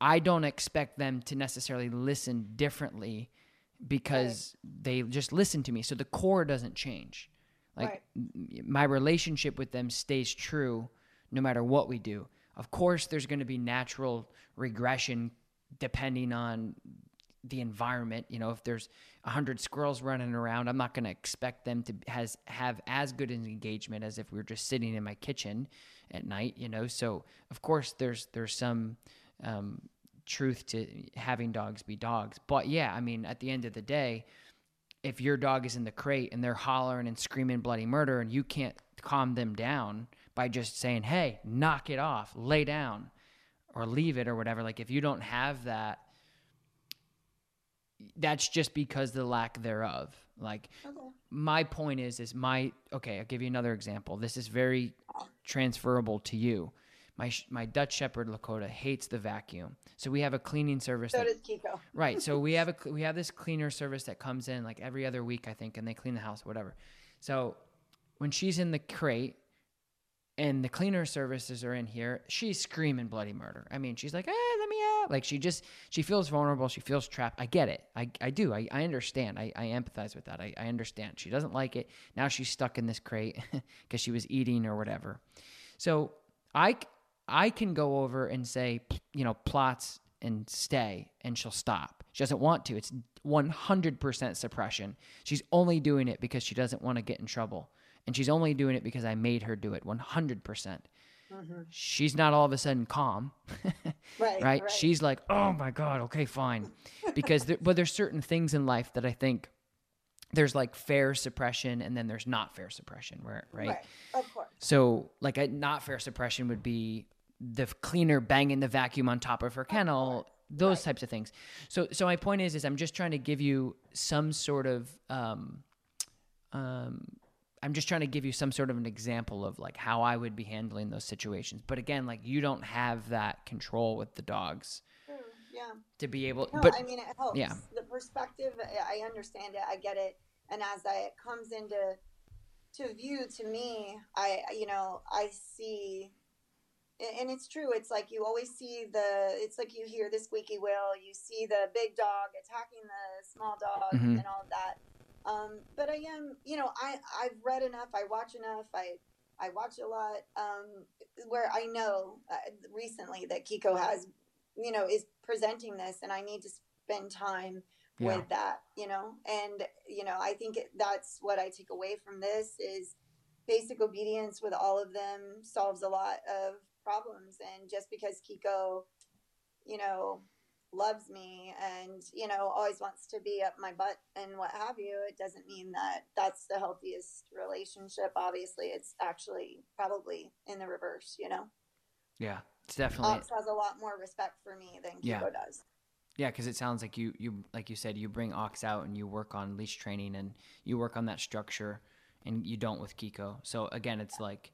I don't expect them to necessarily listen differently because they just listen to me. So the core doesn't change. Like Right. my relationship with them stays true no matter what we do. Of course, there's going to be natural regression depending on the environment. You know, if there's a hundred squirrels running around, I'm not going to expect them to has have as good an engagement as if we were just sitting in my kitchen at night. You know, so of course there's there's some um, truth to having dogs be dogs. But yeah, I mean, at the end of the day, if your dog is in the crate and they're hollering and screaming bloody murder and you can't calm them down by just saying, hey, knock it off, lay down, or leave it or whatever, like if you don't have that, that's just because the lack thereof. Like, Okay. my point is is my okay i'll give you another example this is very transferable to you my my dutch shepherd lakota hates the vacuum. So we have a cleaning service So that, does Kiko. <laughs> right so we have a we have this cleaner service that comes in like every other week i think and they clean the house whatever. So when she's in the crate and the cleaner services are in here she's screaming bloody murder. I mean she's like eh, let me out. Like she just she feels vulnerable she feels trapped. I get it. I, I do. I, I understand. I, I empathize with that. I, I understand. She doesn't like it. Now she's stuck in this crate <laughs> because she was eating or whatever. So i i can go over and say you know plots and stay and she'll stop she doesn't want to it's 100% suppression she's only doing it because she doesn't want to get in trouble and she's only doing it because i made her do it 100% mm-hmm. she's not all of a sudden calm <laughs> Right. right? She's like, oh my god, okay, fine, because there, but there's certain things in life that I think there's like fair suppression and then there's not fair suppression, where right? right. Of course. So like a not fair suppression would be the cleaner banging the vacuum on top of her kennel, those types of things. So so my point is is I'm just trying to give you some sort of um um I'm just trying to give you some sort of an example of like how I would be handling those situations. But again, like you don't have that control with the dogs True. Yeah. to be able No, but I mean it helps. yeah. The perspective, I understand it. I get it. And as I, it comes into to view to me, I you know I see, and it's true. It's like you always see the. It's like you hear the squeaky wheel. You see the big dog attacking the small dog Mhm. and all of that. Um, but I am, you know, I I've read enough. I watch enough. I I watch a lot. Um, where I know uh, recently that Kiko has, you know, is presenting this, and I need to spend time Yeah. with that, you know. And you know, I think it, that's what I take away from this is basic obedience with all of them solves a lot of problems. And just because Kiko, you know, loves me and you know always wants to be up my butt and what have you it doesn't mean that that's the healthiest relationship obviously it's actually probably in the reverse you know yeah, it's definitely ox has a lot more respect for me than kiko Yeah. does Yeah, because it sounds like you you like you said you bring Ox out and you work on leash training and you work on that structure, and you don't with Kiko. So again, it's like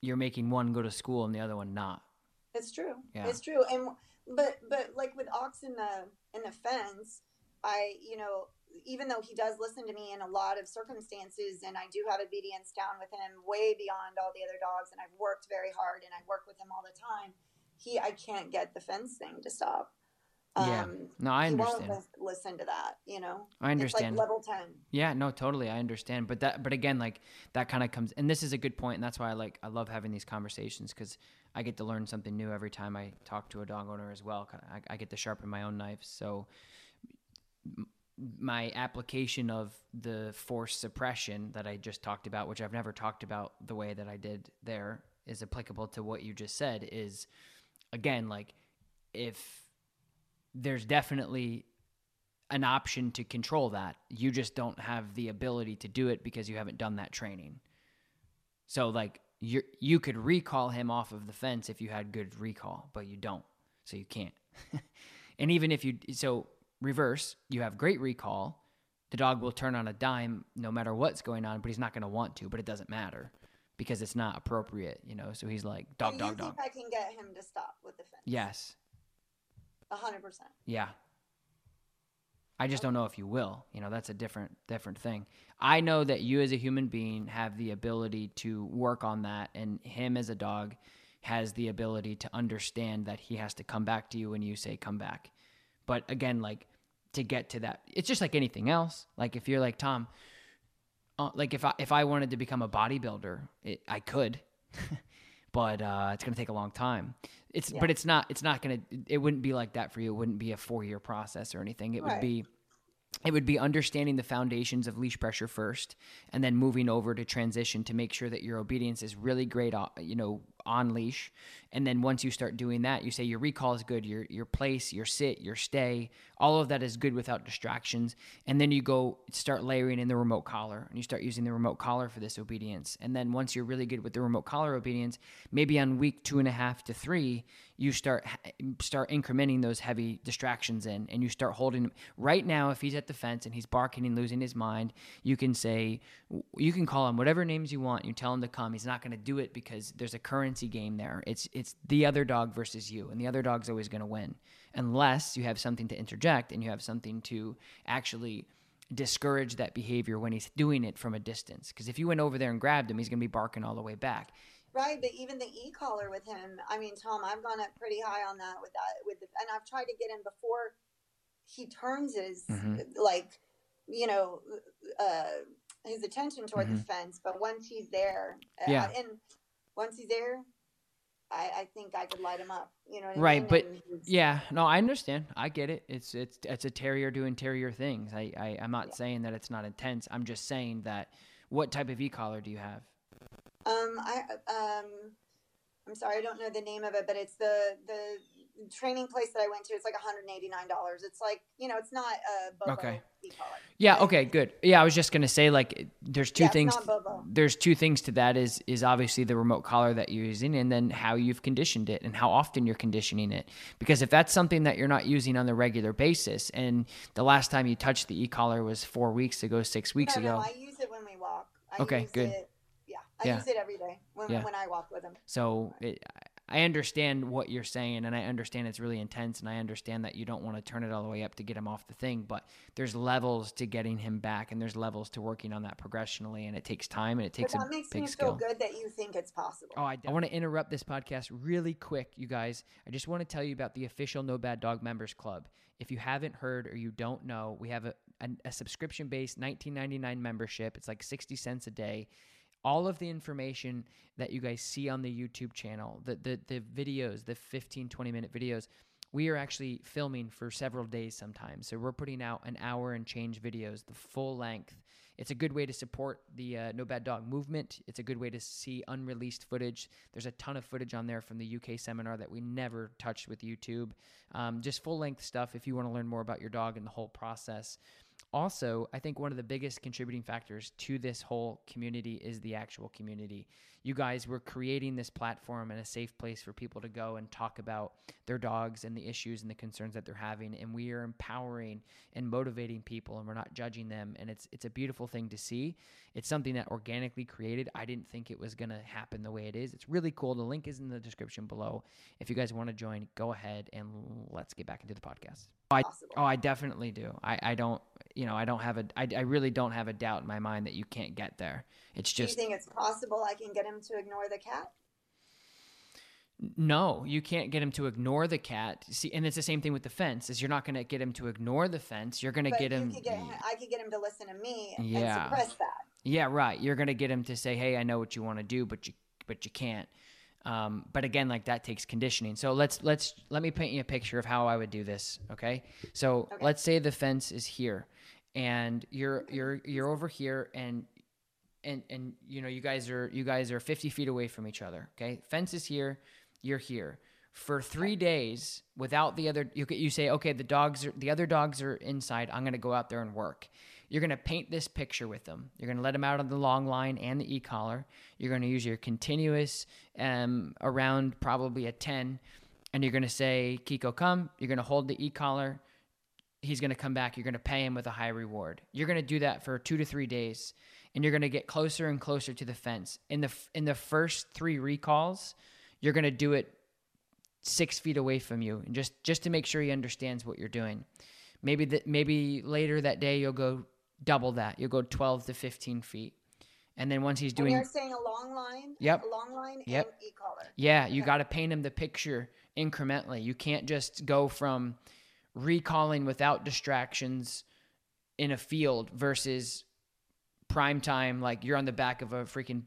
you're making one go to school and the other one not. It's true. Yeah. It's true. And but but like with Ox in the in the fence, I you know even though he does listen to me in a lot of circumstances, and I do have obedience down with him way beyond all the other dogs, and I've worked very hard and I work with him all the time. He I can't get the fence thing to stop. Yeah. Um, No, I understand. listen to that. You know, I understand. Like level ten. Yeah, no, totally. I understand. But that but again, like that kind of comes and this is a good point and that's why I like I love having these conversations cuz I get to learn something new every time I talk to a dog owner as well. I, I get to sharpen my own knife. So my application of the force suppression that I just talked about, which I've never talked about the way that I did there, is applicable to what you just said. Is again, like if there's definitely an option to control that, you just don't have the ability to do it because you haven't done that training. So, like, you you could recall him off of the fence if you had good recall, but you don't, so you can't. <laughs> and even if you so reverse, you have great recall, the dog will turn on a dime no matter what's going on, but he's not going to want to. But it doesn't matter because it's not appropriate, you know. So he's like dog, dog, dog. I can get him to stop with the fence? Yes, hundred percent. yeah. I just don't know if you will. You know, that's a different different thing. I know that you as a human being have the ability to work on that and him as a dog has the ability to understand that he has to come back to you when you say come back. But again, like to get to that, it's just like anything else. Like if you're like Tom, uh, like if I if I wanted to become a bodybuilder, it, I could, <laughs> but uh, it's gonna take a long time. It's but it's not it's not gonna it wouldn't be like that for you. It wouldn't be a four year process or anything. It would be it would be understanding the foundations of leash pressure first and then moving over to transition to make sure that your obedience is really great you know on leash. And then once you start doing that you say your recall is good your your place your sit your stay all of that is good without distractions. And then you go start layering in the remote collar and you start using the remote collar for this obedience. And then once you're really good with the remote collar obedience maybe on week two and a half to three you start start incrementing those heavy distractions in and you start holding him right now if he's at the fence and he's barking and losing his mind you can say you can call him whatever names you want. You tell him to come. He's not going to do it because there's a currency game there it's it's the other dog versus you and the other dog's always going to win unless you have something to interject and you have something to actually discourage that behavior when he's doing it from a distance because if you went over there and grabbed him he's going to be barking all the way back Right, but even the e-collar with him, I mean, Tom, I've gone up pretty high on that with that with the, and I've tried to get him before he turns his Mhm. like, you know, uh, his attention toward Mhm. the fence. But once he's there, uh, Yeah. and once he's there, I, I think I could light him up. You know, what I Right, mean? but Yeah, no, I understand. I get it. It's it's it's a terrier doing terrier things. I, I I'm not saying that it's not intense. I'm just saying that what type of e-collar do you have? Um, I um, I'm sorry, I don't know the name of it, but it's the the training place that I went to. It's like 189 dollars. It's like you know, it's not a Bobo Okay. Yeah, okay, good. Yeah, I was just gonna say like there's two Yeah, things. There's two things to that. Is is obviously the remote collar that you're using, and then how you've conditioned it and how often you're conditioning it. Because if that's something that you're not using on the regular basis, and the last time you touched the e-collar was four weeks ago, six weeks no, ago. No, I use it when we walk. I Okay, use good. It, yeah, I Yeah. use it every day when, Yeah. when I walk with him. So it, I understand what you're saying, and I understand it's really intense, and I understand that you don't want to turn it all the way up to get him off the thing. But there's levels to getting him back, and there's levels to working on that progressionally, and it takes time and it But takes a that makes big me skill. feel good that you think it's possible. Oh, I, I want to interrupt this podcast really quick, you guys. I just want to tell you about the official No Bad Dog Members Club. If you haven't heard or you don't know, we have a, a, a subscription based 1999 membership. It's like 60 cents a day. All of the information that you guys see on the YouTube channel, the, the, the videos, the 15, 20 minute videos, we are actually filming for several days sometimes. So we're putting out an hour and change videos, the full length. It's a good way to support the uh, No Bad Dog movement. It's a good way to see unreleased footage. There's a ton of footage on there from the UK seminar that we never touched with YouTube. Um, just full length stuff if you want to learn more about your dog and the whole process. Also, I think one of the biggest contributing factors to this whole community is the actual community. You guys were creating this platform and a safe place for people to go and talk about their dogs and the issues and the concerns that they're having. And we are empowering and motivating people and we're not judging them. And it's it's a beautiful thing to see. It's something that organically created. I didn't think it was gonna happen the way it is. It's really cool. The link is in the description below. If you guys want to join, go ahead and let's get back into the podcast. Oh, I, oh, I definitely do. I, I don't, you know, I don't have a, I, I really don't have a doubt in my mind that you can't get there. It's just. Do you think it's possible I can get him to ignore the cat? No, you can't get him to ignore the cat. See, and it's the same thing with the fence. Is you're not going to get him to ignore the fence. You're going to get him. I could get him to listen to me yeah. and suppress that. Yeah, right. You're going to get him to say, "Hey, I know what you want to do, but you, but you can't." Um, but again, like that takes conditioning. So let's let's let me paint you a picture of how I would do this. Okay. So okay. let's say the fence is here, and you're you're you're over here, and and and you know you guys are you guys are 50 feet away from each other. Okay. Fence is here. You're here for three days without the other. You you say okay, the dogs are the other dogs are inside. I'm gonna go out there and work. You're going to paint this picture with them. You're going to let them out on the long line and the e-collar. You're going to use your continuous um, around probably a 10. And you're going to say, Kiko, come. You're going to hold the e-collar. He's going to come back. You're going to pay him with a high reward. You're going to do that for two to three days. And you're going to get closer and closer to the fence. In the, in the first three recalls, you're going to do it six feet away from you and just, just to make sure he understands what you're doing. Maybe that maybe later that day you'll go double that. You'll go 12 to 15 feet. And then once he's doing, and you're saying a long line, yep, a long line, yep, and e-collar. Yeah, you got to paint him the picture incrementally. You can't just go from recalling without distractions in a field versus prime time like you're on the back of a freaking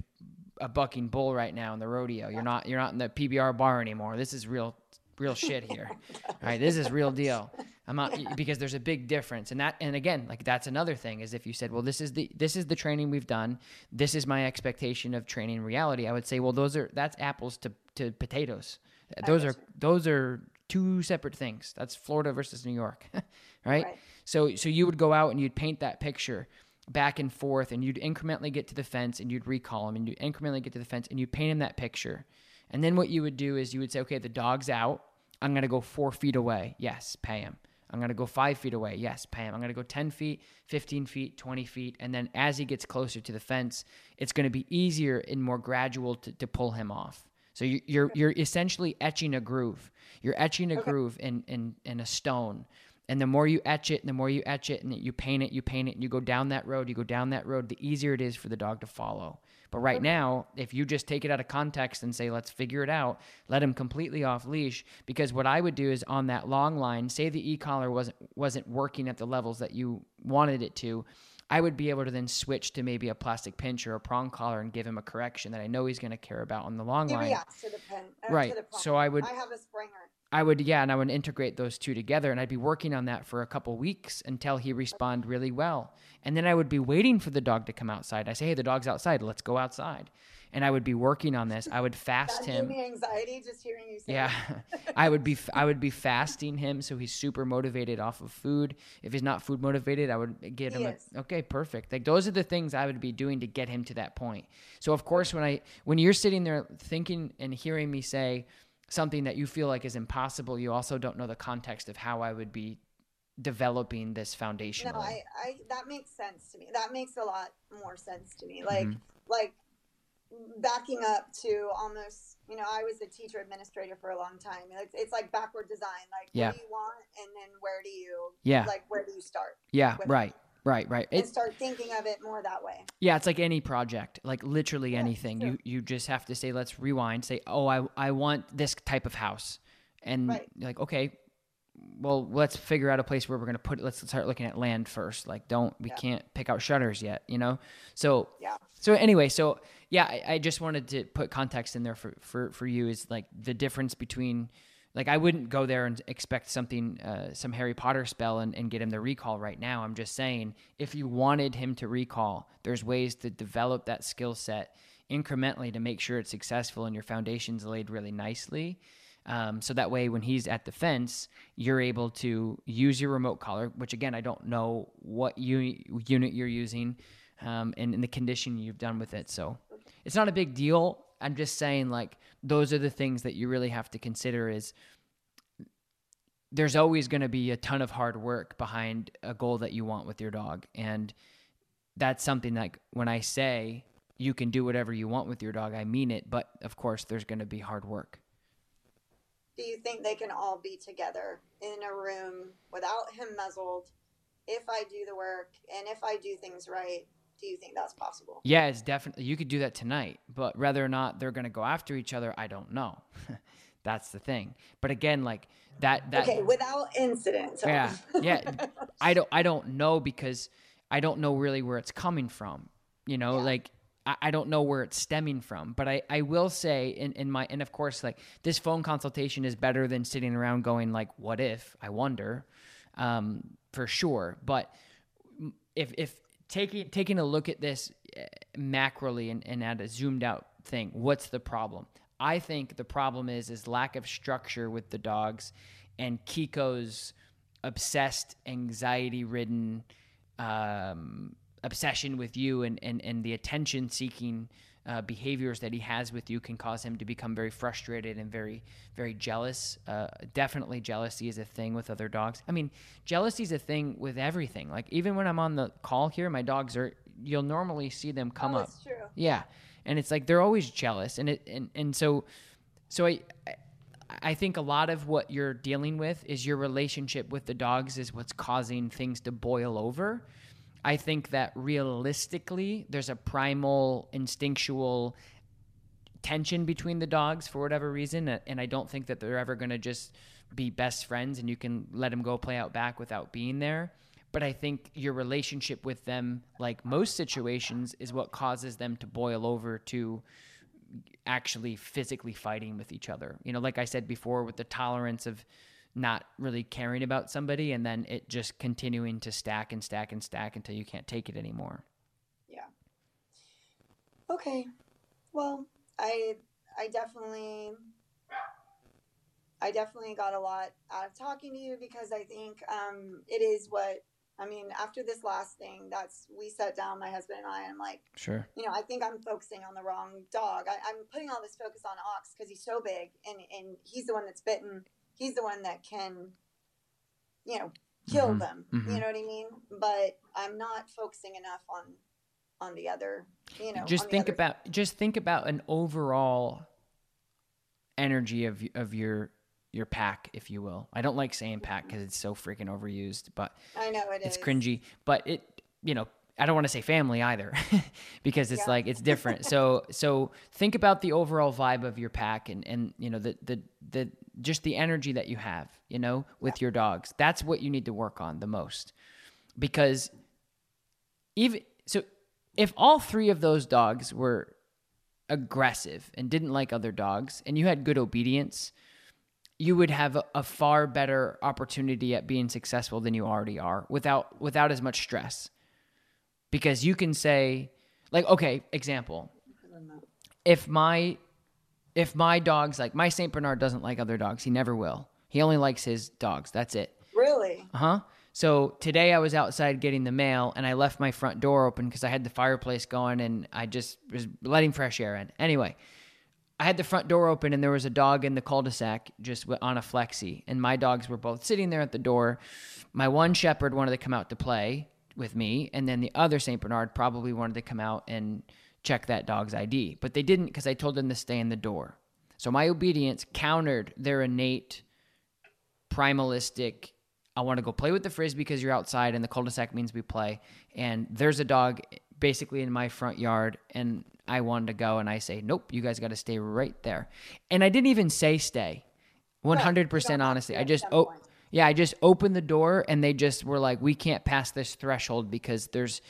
a bucking bull right now in the rodeo. You're not you're not in the PBR bar anymore. This is real real shit here. <laughs> All right, this is real deal. I'm not because there's a big difference, and that and again, like that's another thing is if you said, well, this is the this is the training we've done, this is my expectation of training reality. I would say, well, those are that's apples to to potatoes. Those are those are two separate things. That's Florida versus New York, <laughs> right? right? So so you would go out and you'd paint that picture back and forth, and you'd incrementally get to the fence, and you'd recall him, and you incrementally get to the fence, and you paint him that picture. And then what you would do is you would say, okay, the dog's out. I'm going to go four feet away. Yes, pay him. I'm going to go five feet away. Yes, pay him. I'm going to go 10 feet, 15 feet, 20 feet. And then as he gets closer to the fence, it's going to be easier and more gradual to, to pull him off. So you, you're, you're essentially etching a groove. You're etching a okay. groove in, in, in a stone. And the more you etch it, and the more you etch it, and you paint it, you paint it, and you go down that road, you go down that road, the easier it is for the dog to follow. But right now, if you just take it out of context and say, let's figure it out, let him completely off leash. Because what I would do is on that long line, say the e collar wasn't wasn't working at the levels that you wanted it to. I would be able to then switch to maybe a plastic pinch or a prong collar and give him a correction that I know he's going to care about on the long line. Yeah, to the pen, uh, right. The so I would. I have a Springer. I would, yeah, and I would integrate those two together, and I'd be working on that for a couple weeks until he respond really well, and then I would be waiting for the dog to come outside. I say, "Hey, the dog's outside. Let's go outside," and I would be working on this. I would <laughs> fast him. Anxiety just hearing you say. Yeah, <laughs> I would be I would be fasting him so he's super motivated off of food. If he's not food motivated, I would get him. A, okay, perfect. Like those are the things I would be doing to get him to that point. So of course, when I when you're sitting there thinking and hearing me say something that you feel like is impossible, you also don't know the context of how I would be developing this foundation. No, I, I that makes sense to me. That makes a lot more sense to me. Like mm-hmm. like backing up to almost you know i was a teacher administrator for a long time it's, it's like backward design like yeah. what do you want and then where do you yeah like where do you start yeah right it? Right, right. And start thinking of it more that way. Yeah, it's like any project, like literally yeah, anything. You you just have to say, let's rewind. Say, oh, I I want this type of house, and right. like, okay, well, let's figure out a place where we're gonna put. It. Let's start looking at land first. Like, don't we yeah. can't pick out shutters yet, you know? So yeah. So anyway, so yeah, I, I just wanted to put context in there for for for you is like the difference between like I wouldn't go there and expect something, uh, some Harry Potter spell and, and get him to recall right now. I'm just saying, if you wanted him to recall, there's ways to develop that skill set incrementally to make sure it's successful and your foundation's laid really nicely. Um, so that way, when he's at the fence, you're able to use your remote collar, which again, I don't know what uni- unit you're using um, and, and the condition you've done with it. So it's not a big deal. I'm just saying, like, those are the things that you really have to consider is there's always going to be a ton of hard work behind a goal that you want with your dog. And that's something like when I say you can do whatever you want with your dog, I mean it. But of course, there's going to be hard work do you think they can all be together in a room without him muzzled if I do the work and if I do things right? Do you think that's possible? Yeah, it's definitely you could do that tonight, but whether or not they're going to go after each other, I don't know. <laughs> that's the thing. But again, like that that Okay, without incident. So. Yeah. Yeah. <laughs> I don't I don't know because I don't know really where it's coming from. You know, yeah. like I, don't know where it's stemming from, but I, I will say in, in my and of course like this phone consultation is better than sitting around going like what if I wonder, um, for sure. But if if taking taking a look at this eh, macroly and, and at a zoomed out thing, what's the problem? I think the problem is is lack of structure with the dogs, and Kiko's obsessed, anxiety ridden. Um, obsession with you and, and, and the attention seeking uh, behaviors that he has with you can cause him to become very frustrated and very very jealous. Uh, definitely jealousy is a thing with other dogs. I mean jealousy is a thing with everything. Like even when i'm on the call here my dogs are you'll normally see them come oh, up. true. yeah. And it's like they're always jealous. And it and, and so so I, I think a lot of what you're dealing with is your relationship with the dogs is what's causing things to boil over I think that realistically, there's a primal, instinctual tension between the dogs for whatever reason. And I don't think that they're ever going to just be best friends and you can let them go play out back without being there. But I think your relationship with them, like most situations, is what causes them to boil over to actually physically fighting with each other. You know, like I said before, with the tolerance of not really caring about somebody and then it just continuing to stack and stack and stack until you can't take it anymore. Yeah. Okay. Well, I I definitely I definitely got a lot out of talking to you because I think um, it is what I mean. After this last thing, that's we sat down, my husband and I, and I'm like, sure, you know, I think I'm focusing on the wrong dog. I, am putting all this focus on Ox because he's so big and and he's the one that's bitten he's the one that can, you know, kill mm-hmm. them. Mm-hmm. You know what I mean? But I'm not focusing enough on on the other. You know, just think about just think about an overall energy of of your your pack, if you will. I don't like saying pack because it's so freaking overused, but I know it it's is. cringy. But it, you know, I don't want to say family either <laughs> because it's yeah. like it's different. so so think about the overall vibe of your pack and and you know the the the just the energy that you have, you know, with yeah. your dogs. That's what you need to work on the most. Because even so if all three of those dogs were aggressive and didn't like other dogs and you had good obedience, you would have a, a far better opportunity at being successful than you already are without without as much stress because you can say like okay example. If my if my dog's like my saint bernard doesn't like other dogs he never will. He only likes his dogs. That's it. Really? Uh-huh. So today i was outside getting the mail and i left my front door open because i had the fireplace going and i just was letting fresh air in. Anyway I had the front door open and there was a dog in the cul-de-sac just on a flexi, and my dogs were both sitting there at the door. My one shepherd wanted to come out to play, with me, and then the other Saint Bernard probably wanted to come out and check that dog's ID, but they didn't because I told them to stay in the door. So my obedience countered their innate primalistic. I want to go play with the frisbee because you're outside, and the cul-de-sac means we play. And there's a dog basically in my front yard, and I wanted to go, and I say, nope, you guys got to stay right there. And I didn't even say stay. 100% honestly. I just oh yeah, I just opened the door and they just were like, we can't pass this threshold because there's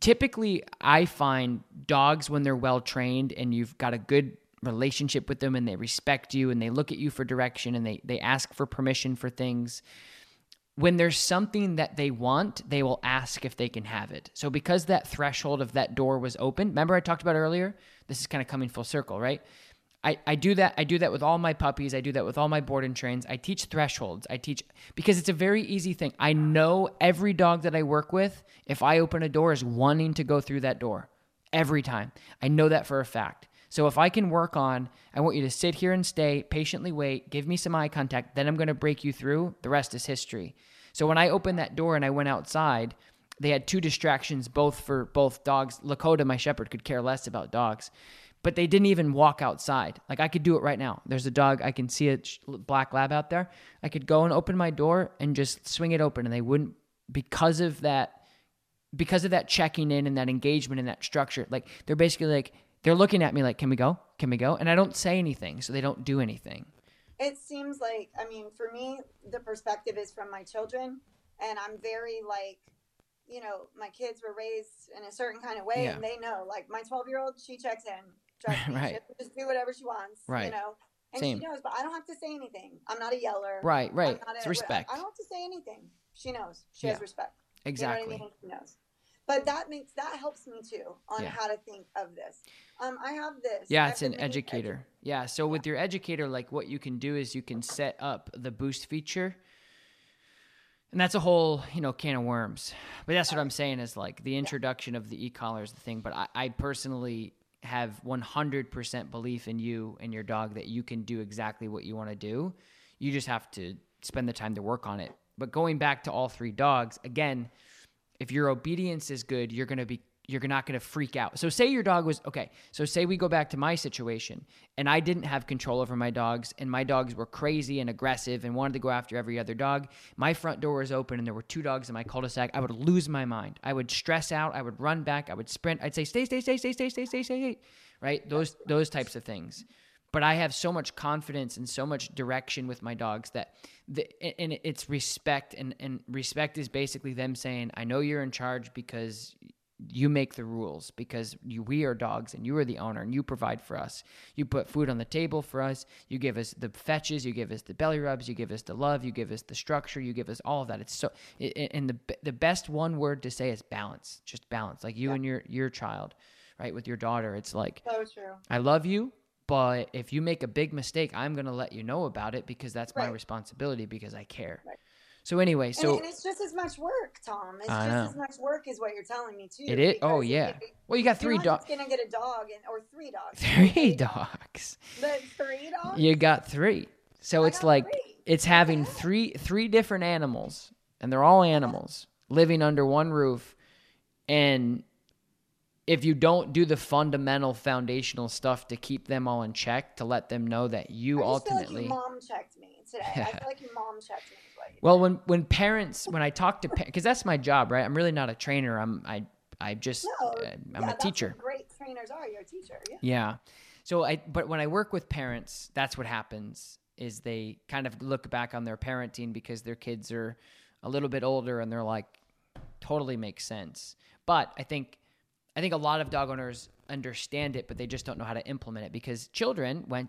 typically, I find dogs when they're well trained and you've got a good relationship with them and they respect you and they look at you for direction and they, they ask for permission for things. When there's something that they want, they will ask if they can have it. So, because that threshold of that door was open, remember I talked about earlier? This is kind of coming full circle, right? I, I do that I do that with all my puppies. I do that with all my board and trains. I teach thresholds. I teach because it's a very easy thing. I know every dog that I work with, if I open a door, is wanting to go through that door. Every time. I know that for a fact. So if I can work on, I want you to sit here and stay, patiently wait, give me some eye contact, then I'm gonna break you through. The rest is history. So when I opened that door and I went outside, they had two distractions, both for both dogs. Lakota, my shepherd, could care less about dogs, but they didn't even walk outside. Like I could do it right now. There's a dog, I can see a black lab out there. I could go and open my door and just swing it open, and they wouldn't, because of that, because of that checking in and that engagement and that structure. Like they're basically like, they're looking at me like, can we go? Can we go? And I don't say anything, so they don't do anything. It seems like, I mean, for me, the perspective is from my children, and I'm very like, you know, my kids were raised in a certain kind of way, Yeah. and they know. Like my 12 year old, she checks in, me, <laughs> Right. she'll just do whatever she wants, Right. You know, and Same. she knows, but I don't have to say anything. I'm not a yeller, Right, right. It's respect. I don't have to say anything. She knows. She Yeah. has respect. Exactly. You know I mean? She knows. But that makes that helps me too on Yeah. how to think of this. Um, I have this. Yeah, it's an mini edu- educator. Yeah, so with your educator, like what you can do is you can set up the boost feature. And that's a whole, you know, can of worms. But that's what I'm saying is like the introduction of the e-collar is the thing. But I, I personally have 100% belief in you and your dog that you can do exactly what you want to do. You just have to spend the time to work on it. But going back to all three dogs, again, if your obedience is good, you're going to be you're not going to freak out. So say your dog was okay. So say we go back to my situation and I didn't have control over my dogs and my dogs were crazy and aggressive and wanted to go after every other dog. My front door was open and there were two dogs in my cul-de-sac. I would lose my mind. I would stress out, I would run back, I would sprint. I'd say stay stay stay stay stay stay stay stay. stay. Right? Those those types of things but I have so much confidence and so much direction with my dogs that the, and it's respect and, and respect is basically them saying, I know you're in charge because you make the rules because you, we are dogs and you are the owner and you provide for us. You put food on the table for us. You give us the fetches. You give us the belly rubs. You give us the love. You give us the structure. You give us all of that. It's so, and the, the best one word to say is balance, just balance. Like you and your, your child, right? With your daughter, it's like, So true. I love you, but if you make a big mistake, I'm going to let you know about it because that's my responsibility because I care. Right. So anyway, so and it's just as much work, Tom. It's I just know. as much work as what you're telling me too. it is. Oh yeah. if- Well, you got three dogs. gonna get a dog and or three dogs. <laughs> Three dogs. But three dogs. You got three. So I it's like three. it's having three three different animals, and they're all animals living under one roof, and if you don't do the fundamental foundational stuff to keep them all in check, to let them know that you I just feel like ultimately you mom checked me today. I feel like you mom checked me. is what you Well, when when parents when I talk to because that's my job, right? I'm really not a trainer. I'm I I just no, uh, I'm yeah, a teacher. Great trainers are. You're a teacher. Yeah. Yeah. So I but when I work with parents, that's what happens is they kind of look back on their parenting because their kids are a little bit older and they're like totally makes sense. But I think I think a lot of dog owners understand it, but they just don't know how to implement it because children went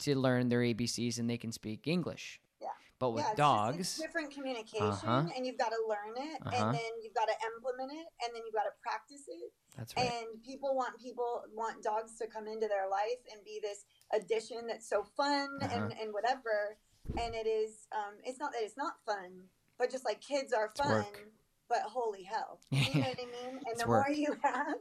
to learn their ABCs and they can speak English. Yeah. But with yeah, it's just- dogs, it's different communication, Uh-huh. and you've got to learn it, Uh-huh. and then you've got to implement it, and then you've got to practice it. that's right. And people want people want dogs to come into their life and be this addition that's so fun Uh-huh. and, and whatever. And it is. Um, it's not that it's not fun, but just like kids are It's fun. work. But holy hell, <laughs> you know what I mean? And the work. more you <laughs> have,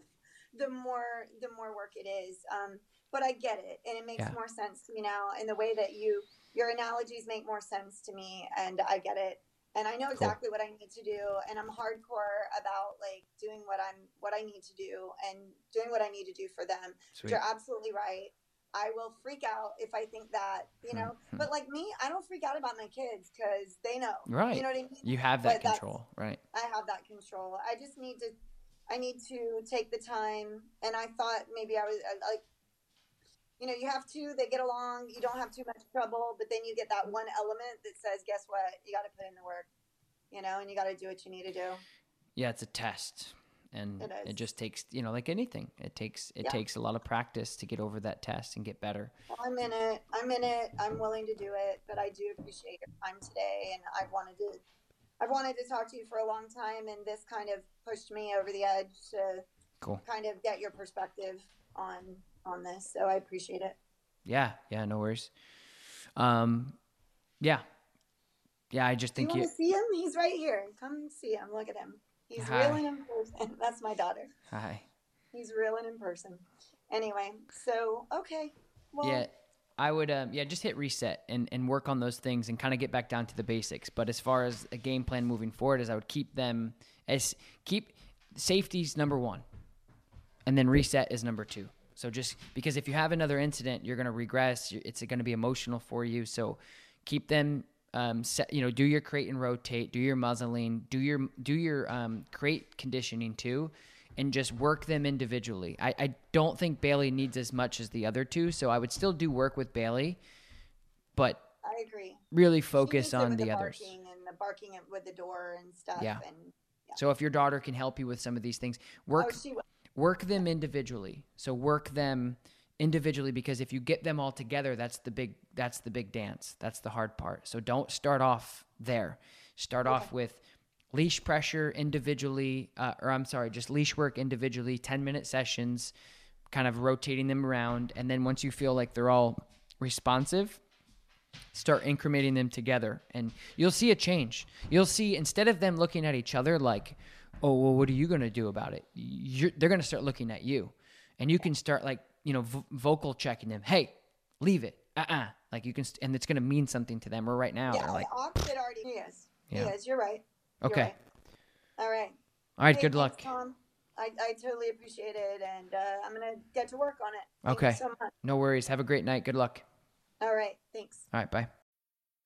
the more the more work it is. Um, but I get it, and it makes Yeah. more sense to me now. And the way that you your analogies make more sense to me, and I get it. And I know Cool. exactly what I need to do, and I'm hardcore about like doing what I'm what I need to do and doing what I need to do for them. Sweet. You're absolutely right. I will freak out if I think that, you know. Mhm. But like me, I don't freak out about my kids because they know. Right. You know what I mean? You have that But control, right? I have that control. I just need to, I need to take the time. And I thought maybe I was I, like, you know, you have two, they get along, you don't have too much trouble, but then you get that one element that says, guess what? You got to put in the work, you know, and you got to do what you need to do. Yeah, it's a test, and It it, just takes you know like anything. It takes it Yeah. takes a lot of practice to get over that test and get better. I'm in it. I'm in it. I'm willing to do it, but I do appreciate your time today. And I wanted to, I've wanted to talk to you for a long time, and this kind of pushed me over the edge to Cool. kind of get your perspective on on this. So I appreciate it. Yeah, yeah, no worries. Um, yeah, yeah. I just you think want you. to see him? He's right here. Come see him. Look at him. He's Hi. reeling in person. <laughs> That's my daughter. Hi. He's reeling in person. Anyway, so okay. Well, Yeah, I would. Um, yeah, just hit reset and and work on those things and kind of get back down to the basics. But as far as a game plan moving forward, is I would keep them as keep safety's number one, and then reset is number two. So just because if you have another incident, you're going to regress. It's going to be emotional for you. So keep them. Um, set, you know, do your crate and rotate, do your muzzling, do your do your um, crate conditioning too, and just work them individually. I, I don't think Bailey needs as much as the other two, so I would still do work with Bailey, but I agree. really focus on with the others. and the barking it with the door and stuff. Yeah. And So if your daughter can help you with some of these things, work oh, work them individually. So work them individually because if you get them all together, that's the big that's the big dance. That's the hard part. So don't start off there. Start off with leash pressure individually, uh, or I'm sorry, just leash work individually, 10 minute sessions, kind of rotating them around. And then once you feel like they're all responsive, start incrementing them together and you'll see a change you'll see instead of them looking at each other like oh well what are you going to do about it You're, they're going to start looking at you and you can start like you know vo- vocal checking them hey leave it uh-uh like you can st- and it's going to mean something to them or right now Yeah, like Oxford already is. Yeah. He is. You're right. You're okay right. All right. all right Hey, good thanks, luck Tom. I, I totally appreciate it, and uh, I'm gonna get to work on it. Thank you Okay. so much. no worries have a great night good luck All right. Thanks. all right bye